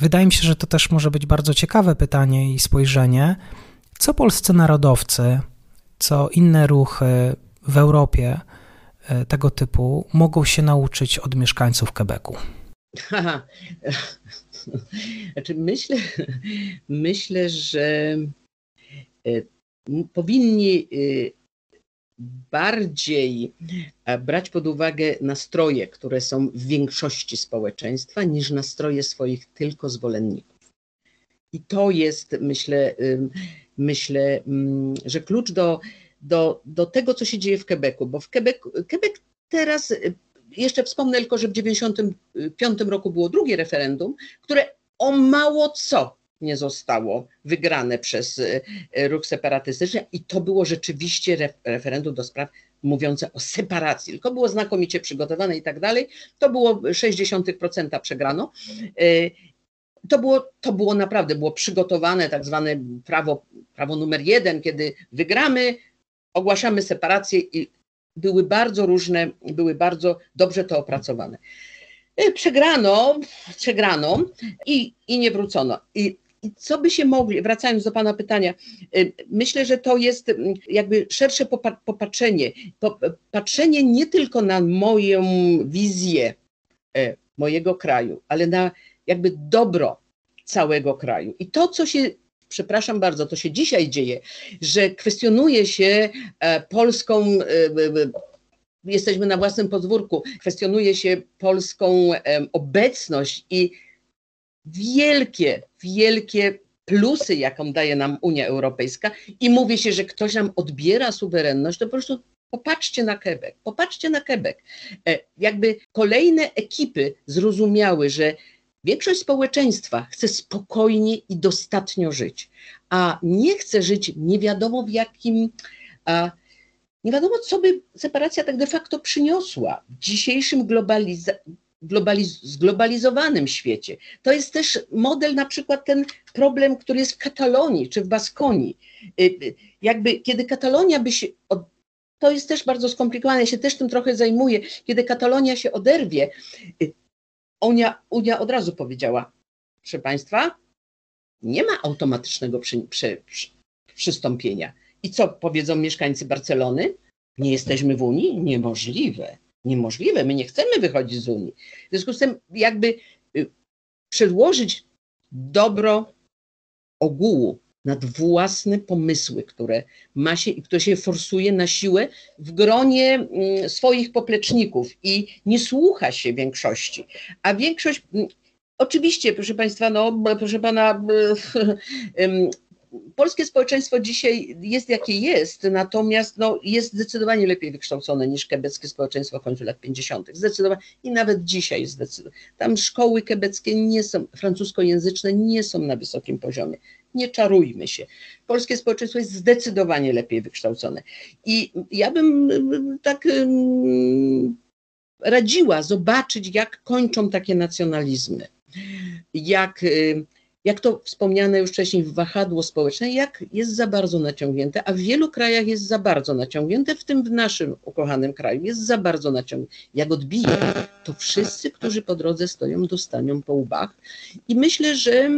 Wydaje mi się, że to też może być bardzo ciekawe pytanie i spojrzenie. Co polscy narodowcy, co inne ruchy w Europie e, tego typu mogą się nauczyć od mieszkańców Quebecu? Znaczy myślę, myślę, że e, powinni e, bardziej brać pod uwagę nastroje, które są w większości społeczeństwa, niż nastroje swoich tylko zwolenników. I to jest, myślę, myślę, że klucz do, do, do tego, co się dzieje w Quebecu, bo w Quebec, Quebec teraz, y, jeszcze wspomnę tylko, że w 1995 roku było drugie referendum, które o mało co nie zostało wygrane przez y, ruch separatystyczny i to było rzeczywiście referendum do spraw mówiące o separacji, tylko było znakomicie przygotowane i tak dalej. To było 0,6% przegrano y, to było, to było naprawdę, było przygotowane tak zwane prawo, prawo numer jeden, kiedy wygramy, ogłaszamy separację i były bardzo różne, były bardzo dobrze to opracowane. Przegrano, przegrano i, i nie wrócono. I, I co by się mogli, wracając do Pana pytania, e, myślę, że to jest jakby szersze popatrzenie, patrzenie nie tylko na moją wizję e, mojego kraju, ale na jakby dobro całego kraju. I to, co się przepraszam bardzo, to się dzisiaj dzieje, że kwestionuje się e, polską, e, jesteśmy na własnym podwórku, kwestionuje się polską obecność i wielkie, wielkie plusy, jaką daje nam Unia Europejska i mówi się, że ktoś nam odbiera suwerenność, to po prostu Popatrzcie na Quebec, popatrzcie na Quebec. E, jakby kolejne ekipy zrozumiały, że Większość społeczeństwa chce spokojnie i dostatnio żyć, a nie chce żyć nie wiadomo w jakim, a nie wiadomo, co by separacja tak de facto przyniosła w dzisiejszym globaliz globaliz zglobalizowanym świecie. To jest też model, na przykład ten problem, który jest w Katalonii czy w Baskonii. Y, y, jakby kiedy Katalonia by się od, to jest też bardzo skomplikowane, ja się też tym trochę zajmuję. Kiedy Katalonia się oderwie, y, Unia, Unia od razu powiedziała, proszę Państwa, nie ma automatycznego przy, przy, przy, przystąpienia. I co powiedzą mieszkańcy Barcelony? Nie jesteśmy w Unii? Niemożliwe. Niemożliwe. My nie chcemy wychodzić z Unii. W związku z tym, jakby y, przedłożyć dobro ogółu nad własne pomysły, które ma się i które się forsuje na siłę w gronie mm, swoich popleczników i nie słucha się większości. A większość, mm, oczywiście, proszę Państwa, no, proszę Pana, polskie społeczeństwo dzisiaj jest jakie jest, natomiast no, jest zdecydowanie lepiej wykształcone niż kebeckie społeczeństwo końcu lat 50. Zdecydowanie i nawet dzisiaj zdecydowanie. Tam szkoły kebeckie nie są, francuskojęzyczne nie są na wysokim poziomie. Nie czarujmy się. Polskie społeczeństwo jest zdecydowanie lepiej wykształcone. I ja bym tak radziła zobaczyć, jak kończą takie nacjonalizmy. Jak jak to wspomniane już wcześniej, wahadło społeczne, jak jest za bardzo naciągnięte, a w wielu krajach jest za bardzo naciągnięte, w tym w naszym ukochanym kraju jest za bardzo naciągnięte. Jak odbije, to wszyscy, którzy po drodze stoją, dostanią po łbach. I myślę, że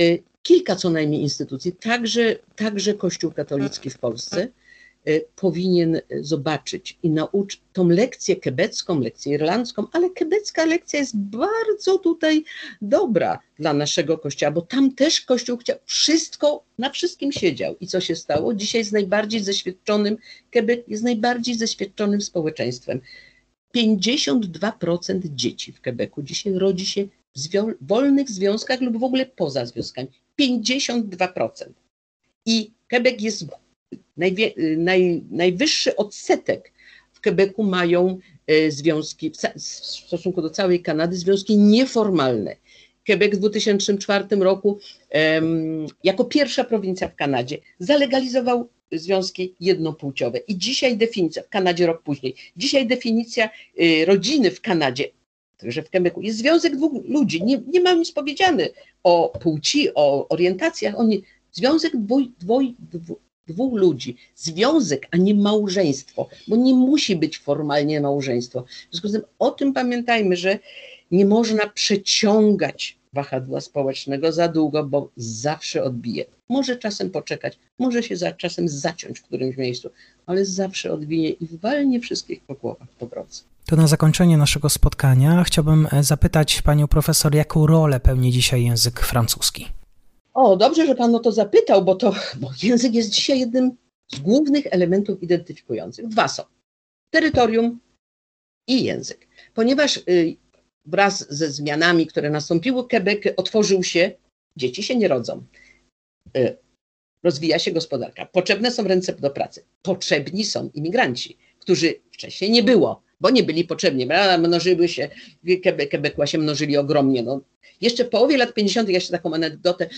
y, kilka co najmniej instytucji, także, także Kościół katolicki w Polsce, powinien zobaczyć i nauczyć tą lekcję kebecką, lekcję irlandzką, ale kebecka lekcja jest bardzo tutaj dobra dla naszego kościoła, bo tam też kościół chciał, wszystko, na wszystkim siedział. I co się stało? Dzisiaj jest najbardziej zeświadczonym, Quebec jest najbardziej zeświadczonym społeczeństwem. 52% dzieci w Quebecu dzisiaj rodzi się w zwiol- wolnych związkach lub w ogóle poza związkami. 52%. I Quebec jest najwie, naj, najwyższy odsetek w Quebecu mają e, związki, w stosunku do całej Kanady, związki nieformalne. Quebec w 2004 roku jako pierwsza prowincja w Kanadzie zalegalizował związki jednopłciowe. I dzisiaj definicja, w Kanadzie rok później, dzisiaj definicja e, rodziny w Kanadzie, także w Quebecu, jest związek dwóch ludzi. Nie, nie ma nic powiedziane o płci, o orientacjach. Oni, związek dwój, dwój, dwój, dwóch ludzi, związek, a nie małżeństwo, bo nie musi być formalnie małżeństwo. W związku z tym o tym pamiętajmy, że nie można przeciągać wahadła społecznego za długo, bo zawsze odbije. Może czasem poczekać, może się za, czasem zaciąć w którymś miejscu, ale zawsze odbije i walnie wszystkich po głowach po drodze. To na zakończenie naszego spotkania chciałbym e, zapytać panią profesor, jaką rolę pełni dzisiaj język francuski? O, dobrze, że Pan o to zapytał, bo, to, bo język jest dzisiaj jednym z głównych elementów identyfikujących. Dwa są. Terytorium i język. Ponieważ y, wraz ze zmianami, które nastąpiły, Quebec otworzył się, dzieci się nie rodzą. Y, rozwija się gospodarka. Potrzebne są ręce do pracy. Potrzebni są imigranci, którzy wcześniej nie było bo nie byli potrzebni. Mnożyły się, Quebecła się mnożyli ogromnie. No. Jeszcze w połowie lat 50., jeszcze taką anegdotę,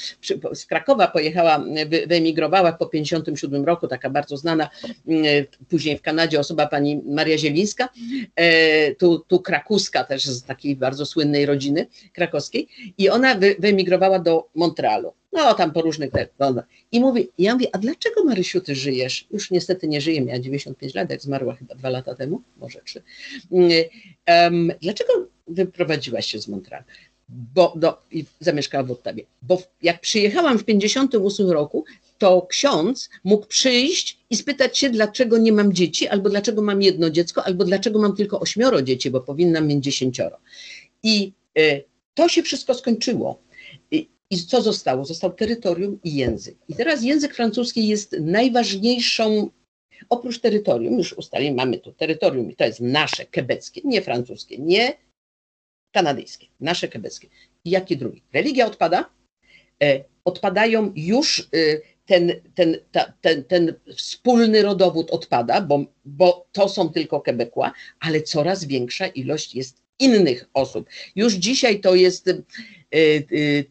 z Krakowa pojechała, wyemigrowała po 57 roku, taka bardzo znana, mm, później w Kanadzie osoba pani Maria Zielińska, e, tu, tu krakuska też z takiej bardzo słynnej rodziny krakowskiej i ona wyemigrowała do Montrealu. No, tam po różnych. No, no. I mówi, ja mówię, a dlaczego Marysiu, ty żyjesz? Już niestety nie żyje, miała 95 lat, jak zmarła chyba dwa lata temu, może trzy. Um, dlaczego wyprowadziłaś się z Montrealu? Bo, do, i zamieszkała w Ottawie. Bo jak przyjechałam w 58 roku, to ksiądz mógł przyjść i spytać się, dlaczego nie mam dzieci, albo dlaczego mam jedno dziecko, albo dlaczego mam tylko ośmioro dzieci, bo powinnam mieć dziesięcioro. I y, to się wszystko skończyło. I co zostało? Został terytorium i język. I teraz język francuski jest najważniejszą, oprócz terytorium, już ustalili, mamy tu terytorium i to jest nasze, kebeckie, nie francuskie, nie kanadyjskie, nasze kebeckie. I jaki drugi? Religia odpada, e, odpadają już e, ten, ten, ta, ten, ten wspólny rodowód odpada, bo, bo to są tylko Quebecła, ale coraz większa ilość jest innych osób. Już dzisiaj to jest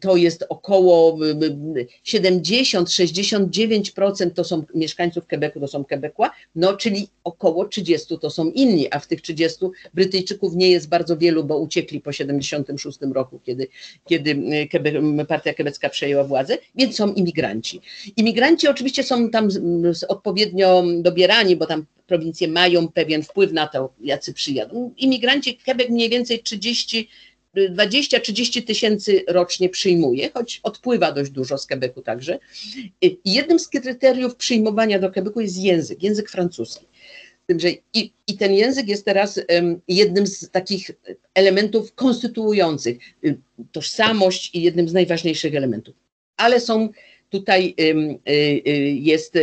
to jest około 70-69% to są mieszkańców Quebecu, to są Quebecła, no czyli około 30 to są inni, a w tych 30 Brytyjczyków nie jest bardzo wielu, bo uciekli po 76 roku, kiedy, kiedy y, partia quebecka przejęła władzę, więc są imigranci. Imigranci oczywiście są tam odpowiednio dobierani, bo tam prowincje mają pewien wpływ na to, jacy przyjadą. Imigranci, Quebec mniej więcej 30 20-30 tysięcy rocznie przyjmuje, choć odpływa dość dużo z Quebecu także. Jednym z kryteriów przyjmowania do Quebecu jest język, język francuski. tym, że i, i ten język jest teraz jednym z takich elementów konstytuujących y, tożsamość i jednym z najważniejszych elementów. Ale są tutaj um, y, jest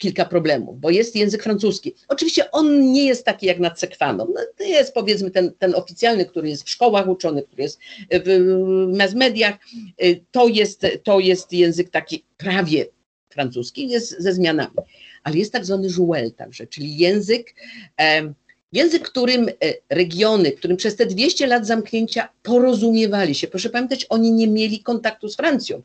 kilka problemów, bo jest język francuski. Oczywiście on nie jest taki jak nad Sekwaną. No, jest powiedzmy ten, ten oficjalny, który jest w szkołach uczony, który jest w mass mediach. To jest, to jest język taki prawie francuski, jest ze zmianami. Ale jest tak zwany jouel także, czyli język, język, którym e, regiony, którym przez te 200 lat zamknięcia porozumiewali się. Proszę pamiętać, oni nie mieli kontaktu z Francją.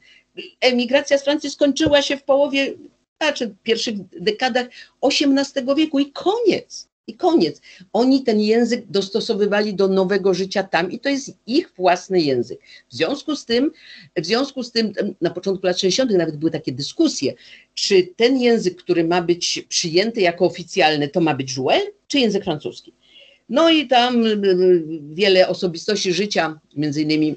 Emigracja z Francji skończyła się w połowie znaczy pierwszych dekadach XVIII wieku i koniec. I koniec. Oni ten język dostosowywali do nowego życia tam i to jest ich własny język. W związku z tym, w związku z tym na początku lat 60. nawet były takie dyskusje, czy ten język, który ma być przyjęty jako oficjalny, to ma być jouet, czy język francuski. No i tam wiele osobistości życia, między innymi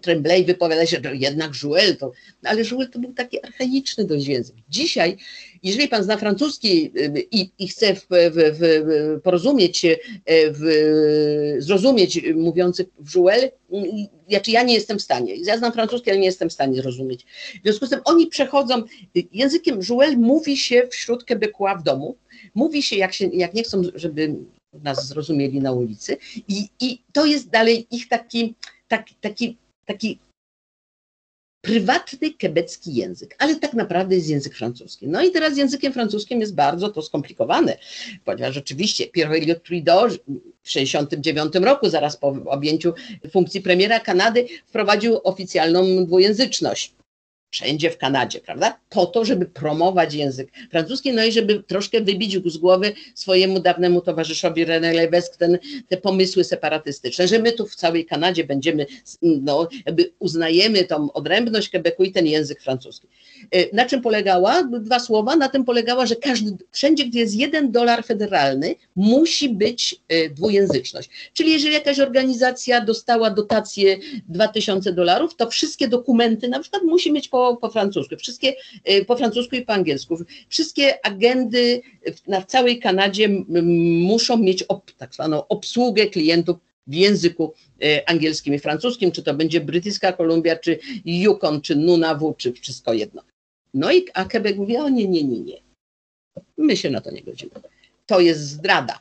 Tremblay wypowiada się, że jednak Jouel to, ale Jouel to był taki archaiczny dość język. Dzisiaj, jeżeli pan zna francuski y, i, i chce w, w, w, porozumieć się, e, zrozumieć mówiących w Jouel, znaczy ja nie jestem w stanie. Ja znam francuski, ale nie jestem w stanie zrozumieć. W związku z tym oni przechodzą, językiem Jouel mówi się wśród Quebecois w domu, mówi się jak, się, jak nie chcą, żeby nas zrozumieli na ulicy i, i to jest dalej ich taki, taki, taki taki prywatny kebecki język, ale tak naprawdę jest język francuski. No i teraz językiem francuskim jest bardzo to skomplikowane, ponieważ rzeczywiście Pierre Elliott Trudeau w 1969 roku, zaraz po objęciu funkcji premiera Kanady, wprowadził oficjalną dwujęzyczność wszędzie w Kanadzie, prawda? Po to, żeby promować język francuski, no i żeby troszkę wybić z głowy swojemu dawnemu towarzyszowi René Levesque ten, te pomysły separatystyczne, że my tu w całej Kanadzie będziemy, no, jakby uznajemy tą odrębność Quebecu i ten język francuski. E, na czym polegała? Dwa słowa. Na tym polegała, że każdy, wszędzie, gdzie jest jeden dolar federalny, musi być e, dwujęzyczność. Czyli jeżeli jakaś organizacja dostała dotację 2000 dolarów, to wszystkie dokumenty na przykład musi mieć po po, francusku, wszystkie y, po francusku i po angielsku. Wszystkie agendy na całej Kanadzie muszą mieć op, tak zwaną obsługę klientów w języku y, angielskim i francuskim, czy to będzie Brytyjska Kolumbia, czy Yukon, czy Nunavut, czy wszystko jedno. No i a Quebec mówi, o nie, nie, nie, nie. My się na to nie godzimy. To jest zdrada.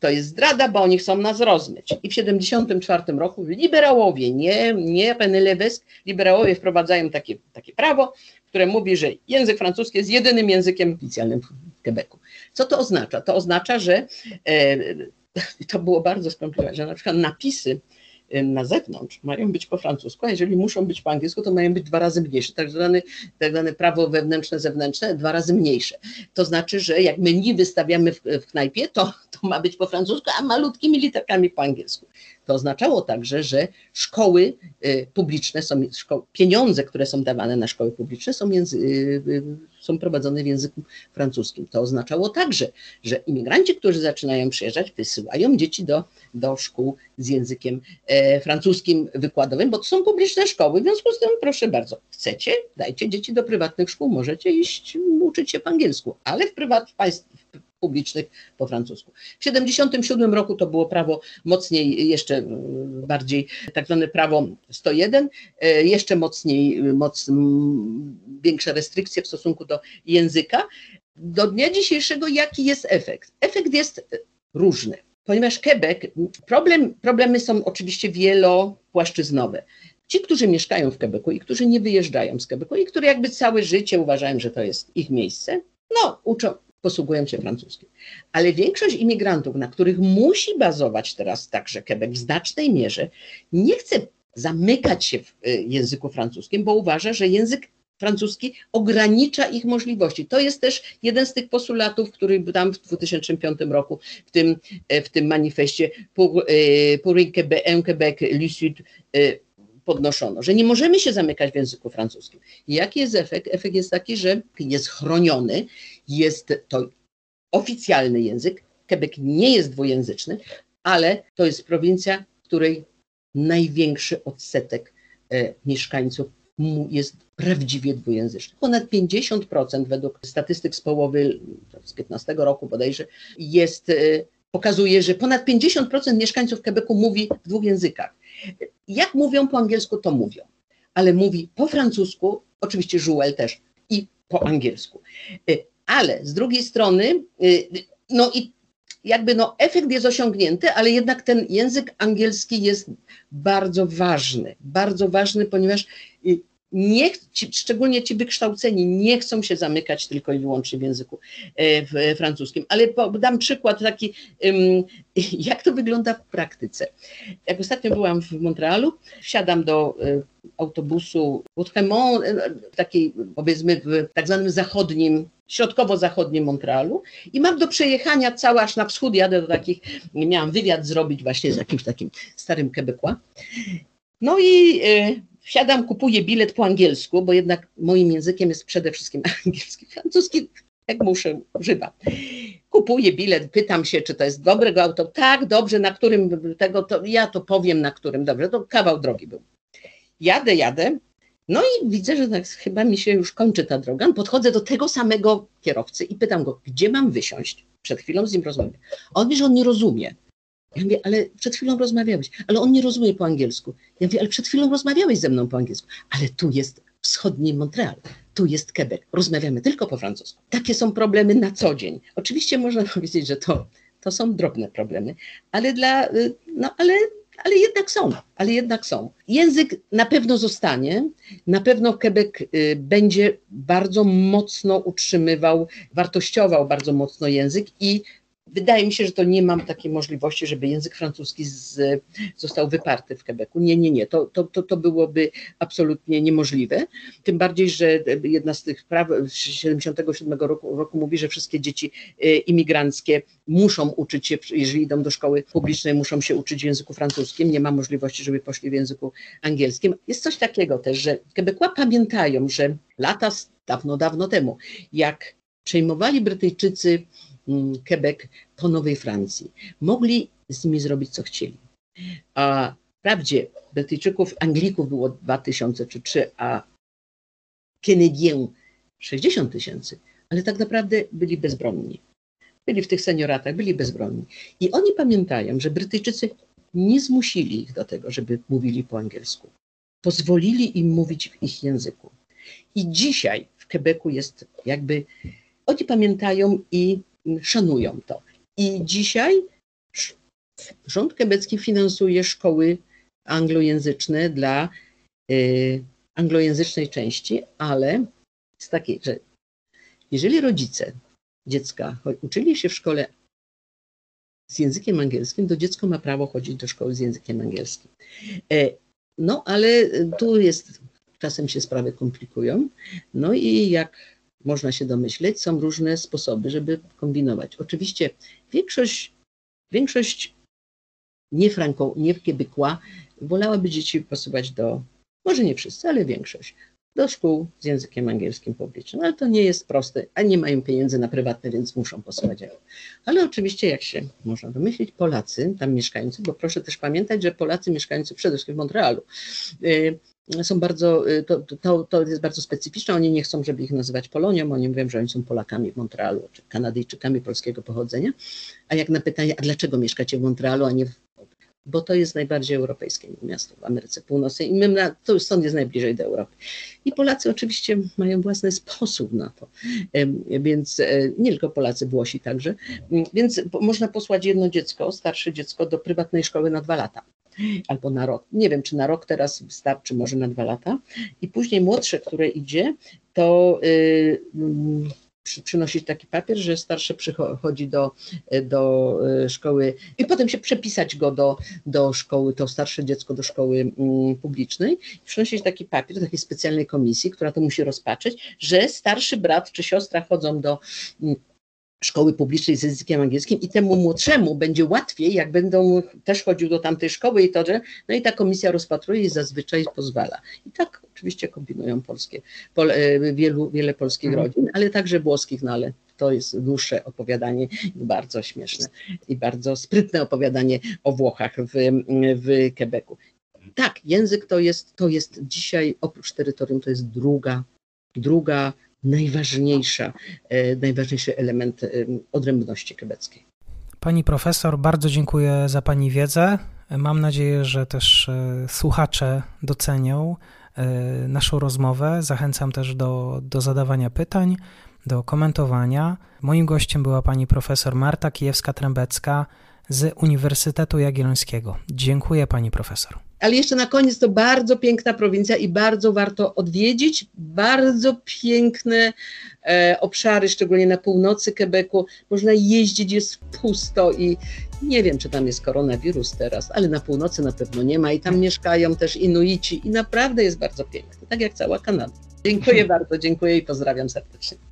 To jest zdrada, bo oni chcą nas rozmyć. I w 1974 roku liberałowie, nie, nie René Levesque, liberałowie wprowadzają takie, takie prawo, które mówi, że język francuski jest jedynym językiem oficjalnym w Quebecu. Co to oznacza? To oznacza, że e, to było bardzo skomplikowane, że na przykład napisy na zewnątrz mają być po francusku, a jeżeli muszą być po angielsku, to mają być dwa razy mniejsze. Tak zwane, tak zwane prawo wewnętrzne, zewnętrzne, dwa razy mniejsze. To znaczy, że jak menu wystawiamy w, w knajpie, to, to ma być po francusku, a malutkimi literkami po angielsku. To oznaczało także, że szkoły y, publiczne są, pieniądze, które są dawane na szkoły publiczne są, y, y, są prowadzone w języku francuskim. To oznaczało także, że imigranci, którzy zaczynają przyjeżdżać, wysyłają dzieci do, do szkół z językiem e, francuskim wykładowym, bo to są publiczne szkoły. W związku z tym, proszę bardzo, chcecie, dajcie dzieci do prywatnych szkół, możecie iść uczyć się po angielsku, ale w prywat, w publicznych po francusku. W 1977 roku to było prawo mocniej, jeszcze bardziej tak zwane prawo 101, e, jeszcze mocniej, moc, większe restrykcje w stosunku do języka. Do dnia dzisiejszego jaki jest efekt? Efekt jest różny, ponieważ Quebec, problem, problemy są oczywiście wielopłaszczyznowe. Ci, którzy mieszkają w Quebecu i którzy nie wyjeżdżają z Quebecu i którzy jakby całe życie uważają, że to jest ich miejsce, no uczą, posługują się francuskim. Ale większość imigrantów, na których musi bazować teraz także Quebec w znacznej mierze, nie chce zamykać się w y, języku francuskim, bo uważa, że język francuski ogranicza ich możliwości. To jest też jeden z tych postulatów, który tam w 2005 roku w tym, w tym manifestie pour, y, pour un Québec lucide podnoszono, że nie możemy się zamykać w języku francuskim. Jaki jest efekt? Efekt jest taki, że jest chroniony, jest to oficjalny język. Quebec nie jest dwujęzyczny, ale to jest prowincja, której największy odsetek e, mieszkańców jest prawdziwie dwujęzyczny. Ponad 50% według statystyk z połowy, z 15 roku bodajże, jest, e, pokazuje, że ponad 50% mieszkańców Quebecu mówi w dwóch językach. Jak mówią po angielsku, to mówią, ale mówi po francusku, oczywiście Jouel też, i po angielsku. E, ale z drugiej strony, e, no i jakby no efekt jest osiągnięty, ale jednak ten język angielski jest bardzo ważny, bardzo ważny, ponieważ nie, szczególnie ci wykształceni, nie chcą się zamykać tylko i wyłącznie w języku e, francuskim. Ale dam przykład taki, jak to wygląda w praktyce. Jak ostatnio byłam w Montrealu, wsiadam do e, autobusu Outremont, e, takiej powiedzmy w tak zwanym zachodnim, środkowo-zachodnim Montrealu i mam do przejechania cały aż na wschód, jadę do takich, miałam wywiad zrobić właśnie z jakimś takim starym Quebecois. No i wsiadam, kupuję bilet po angielsku, bo jednak moim językiem jest przede wszystkim angielski. Francuski, jak muszę, używam. Kupuję bilet, pytam się, czy to jest dobrego auto. Tak, dobrze, na którym tego, to ja to powiem, na którym dobrze. To kawał drogi był. Jadę, jadę. No i widzę, że tak chyba mi się już kończy ta droga. Podchodzę do tego samego kierowcy i pytam go, gdzie mam wysiąść. Przed chwilą z nim rozmawiam. On mówi, że on nie rozumie. Ja mówię, ale przed chwilą rozmawiałeś, ale on nie rozumie po angielsku. Ja mówię, ale przed chwilą rozmawiałeś ze mną po angielsku, ale tu jest wschodni Montreal, tu jest Quebec, rozmawiamy tylko po francusku. Takie są problemy na co dzień. Oczywiście można powiedzieć, że to, to są drobne problemy, ale dla, no ale, ale jednak są, ale jednak są. Język na pewno zostanie, na pewno Quebec y, będzie bardzo mocno utrzymywał, wartościował bardzo mocno język i Wydaje mi się, że to nie mam takiej możliwości, żeby język francuski z, został wyparty w Quebecu. Nie, nie, nie. To, to, to, to byłoby absolutnie niemożliwe. Tym bardziej, że jedna z tych praw z 1977 roku, roku mówi, że wszystkie dzieci e, imigranckie muszą uczyć się, jeżeli idą do szkoły publicznej, muszą się uczyć w języku francuskim. Nie ma możliwości, żeby poszli w języku angielskim. Jest coś takiego też, że Quebecois pamiętają, że lata dawno, dawno temu, jak przejmowali Brytyjczycy Quebec po Nowej Francji. Mogli z nimi zrobić, co chcieli. A wprawdzie Brytyjczyków, Anglików było 2000 czy 3, a Canadiens 60 tysięcy, ale tak naprawdę byli bezbronni. Byli w tych senioratach, byli bezbronni. I oni pamiętają, że Brytyjczycy nie zmusili ich do tego, żeby mówili po angielsku. Pozwolili im mówić w ich języku. I dzisiaj w Quebecu jest jakby, oni pamiętają i szanują to. I dzisiaj rząd quebecki finansuje szkoły anglojęzyczne dla y, anglojęzycznej części, ale jest takie, że jeżeli rodzice dziecka uczyli się w szkole z językiem angielskim, to dziecko ma prawo chodzić do szkoły z językiem angielskim. E, no, ale tu jest, czasem się sprawy komplikują. No i jak można się domyśleć, są różne sposoby, żeby kombinować. Oczywiście większość, większość nie franką, nie kiebykła, wolałaby dzieci posyłać do, może nie wszyscy, ale większość, do szkół z językiem angielskim publicznym. Ale to nie jest proste, a nie mają pieniędzy na prywatne, więc muszą posyłać. Ale oczywiście, jak się można domyślić, Polacy tam mieszkający, bo proszę też pamiętać, że Polacy mieszkający przede wszystkim w Montrealu, y, są bardzo, y, to, to, to jest bardzo specyficzne. Oni nie chcą, żeby ich nazywać Polonią, oni mówią, że oni są Polakami w Montrealu, czy Kanadyjczykami polskiego pochodzenia. A jak na pytanie, a dlaczego mieszkacie w Montrealu, a nie w bo to jest najbardziej europejskie miasto w Ameryce Północnej i my na, to stąd jest najbliżej do Europy. I Polacy oczywiście mają własny sposób na to, więc e, nie tylko Polacy, Włosi także, więc można posłać jedno dziecko, starsze dziecko do prywatnej szkoły na dwa lata albo na rok. Nie wiem, czy na rok teraz wystarczy, może na dwa lata. I później młodsze, które idzie, to yy, przynosić taki papier, że starszy przychodzi do, do y, szkoły i potem się przepisać go do, do szkoły, to starsze dziecko do szkoły mm, publicznej, przynosić taki papier do takiej specjalnej komisji, która to musi rozpatrzeć, że starszy brat czy siostra chodzą do mm, szkoły publicznej z językiem angielskim i temu młodszemu będzie łatwiej, jak będą też chodził do tamtej szkoły i to, że no i ta komisja rozpatruje i zazwyczaj pozwala. I tak oczywiście kombinują polskie, pol, e, wielu, wiele polskich mhm. rodzin, ale także włoskich, no ale to jest dłuższe opowiadanie bardzo śmieszne i bardzo sprytne opowiadanie o Włochach w, w Quebecu. tak, język to jest, to jest dzisiaj oprócz terytorium, to jest druga, druga najważniejsza, e, najważniejszy element e, odrębności quebeckiej. Pani profesor, bardzo dziękuję za Pani wiedzę. Mam nadzieję, że też e, słuchacze docenią naszą rozmowę. Zachęcam też do, do zadawania pytań, do komentowania. Moim gościem była pani profesor Marta Kijewska-Trębecka z Uniwersytetu Jagiellońskiego. Dziękuję pani profesor. Ale jeszcze na koniec to bardzo piękna prowincja i bardzo warto odwiedzić. Bardzo piękne e, obszary, szczególnie na północy Quebecu. Można jeździć, jest pusto i nie wiem, czy tam jest koronawirus teraz, ale na północy na pewno nie ma i tam mieszkają też Inuici i naprawdę jest bardzo piękne, tak jak cała Kanada. Dziękuję bardzo, dziękuję i pozdrawiam serdecznie.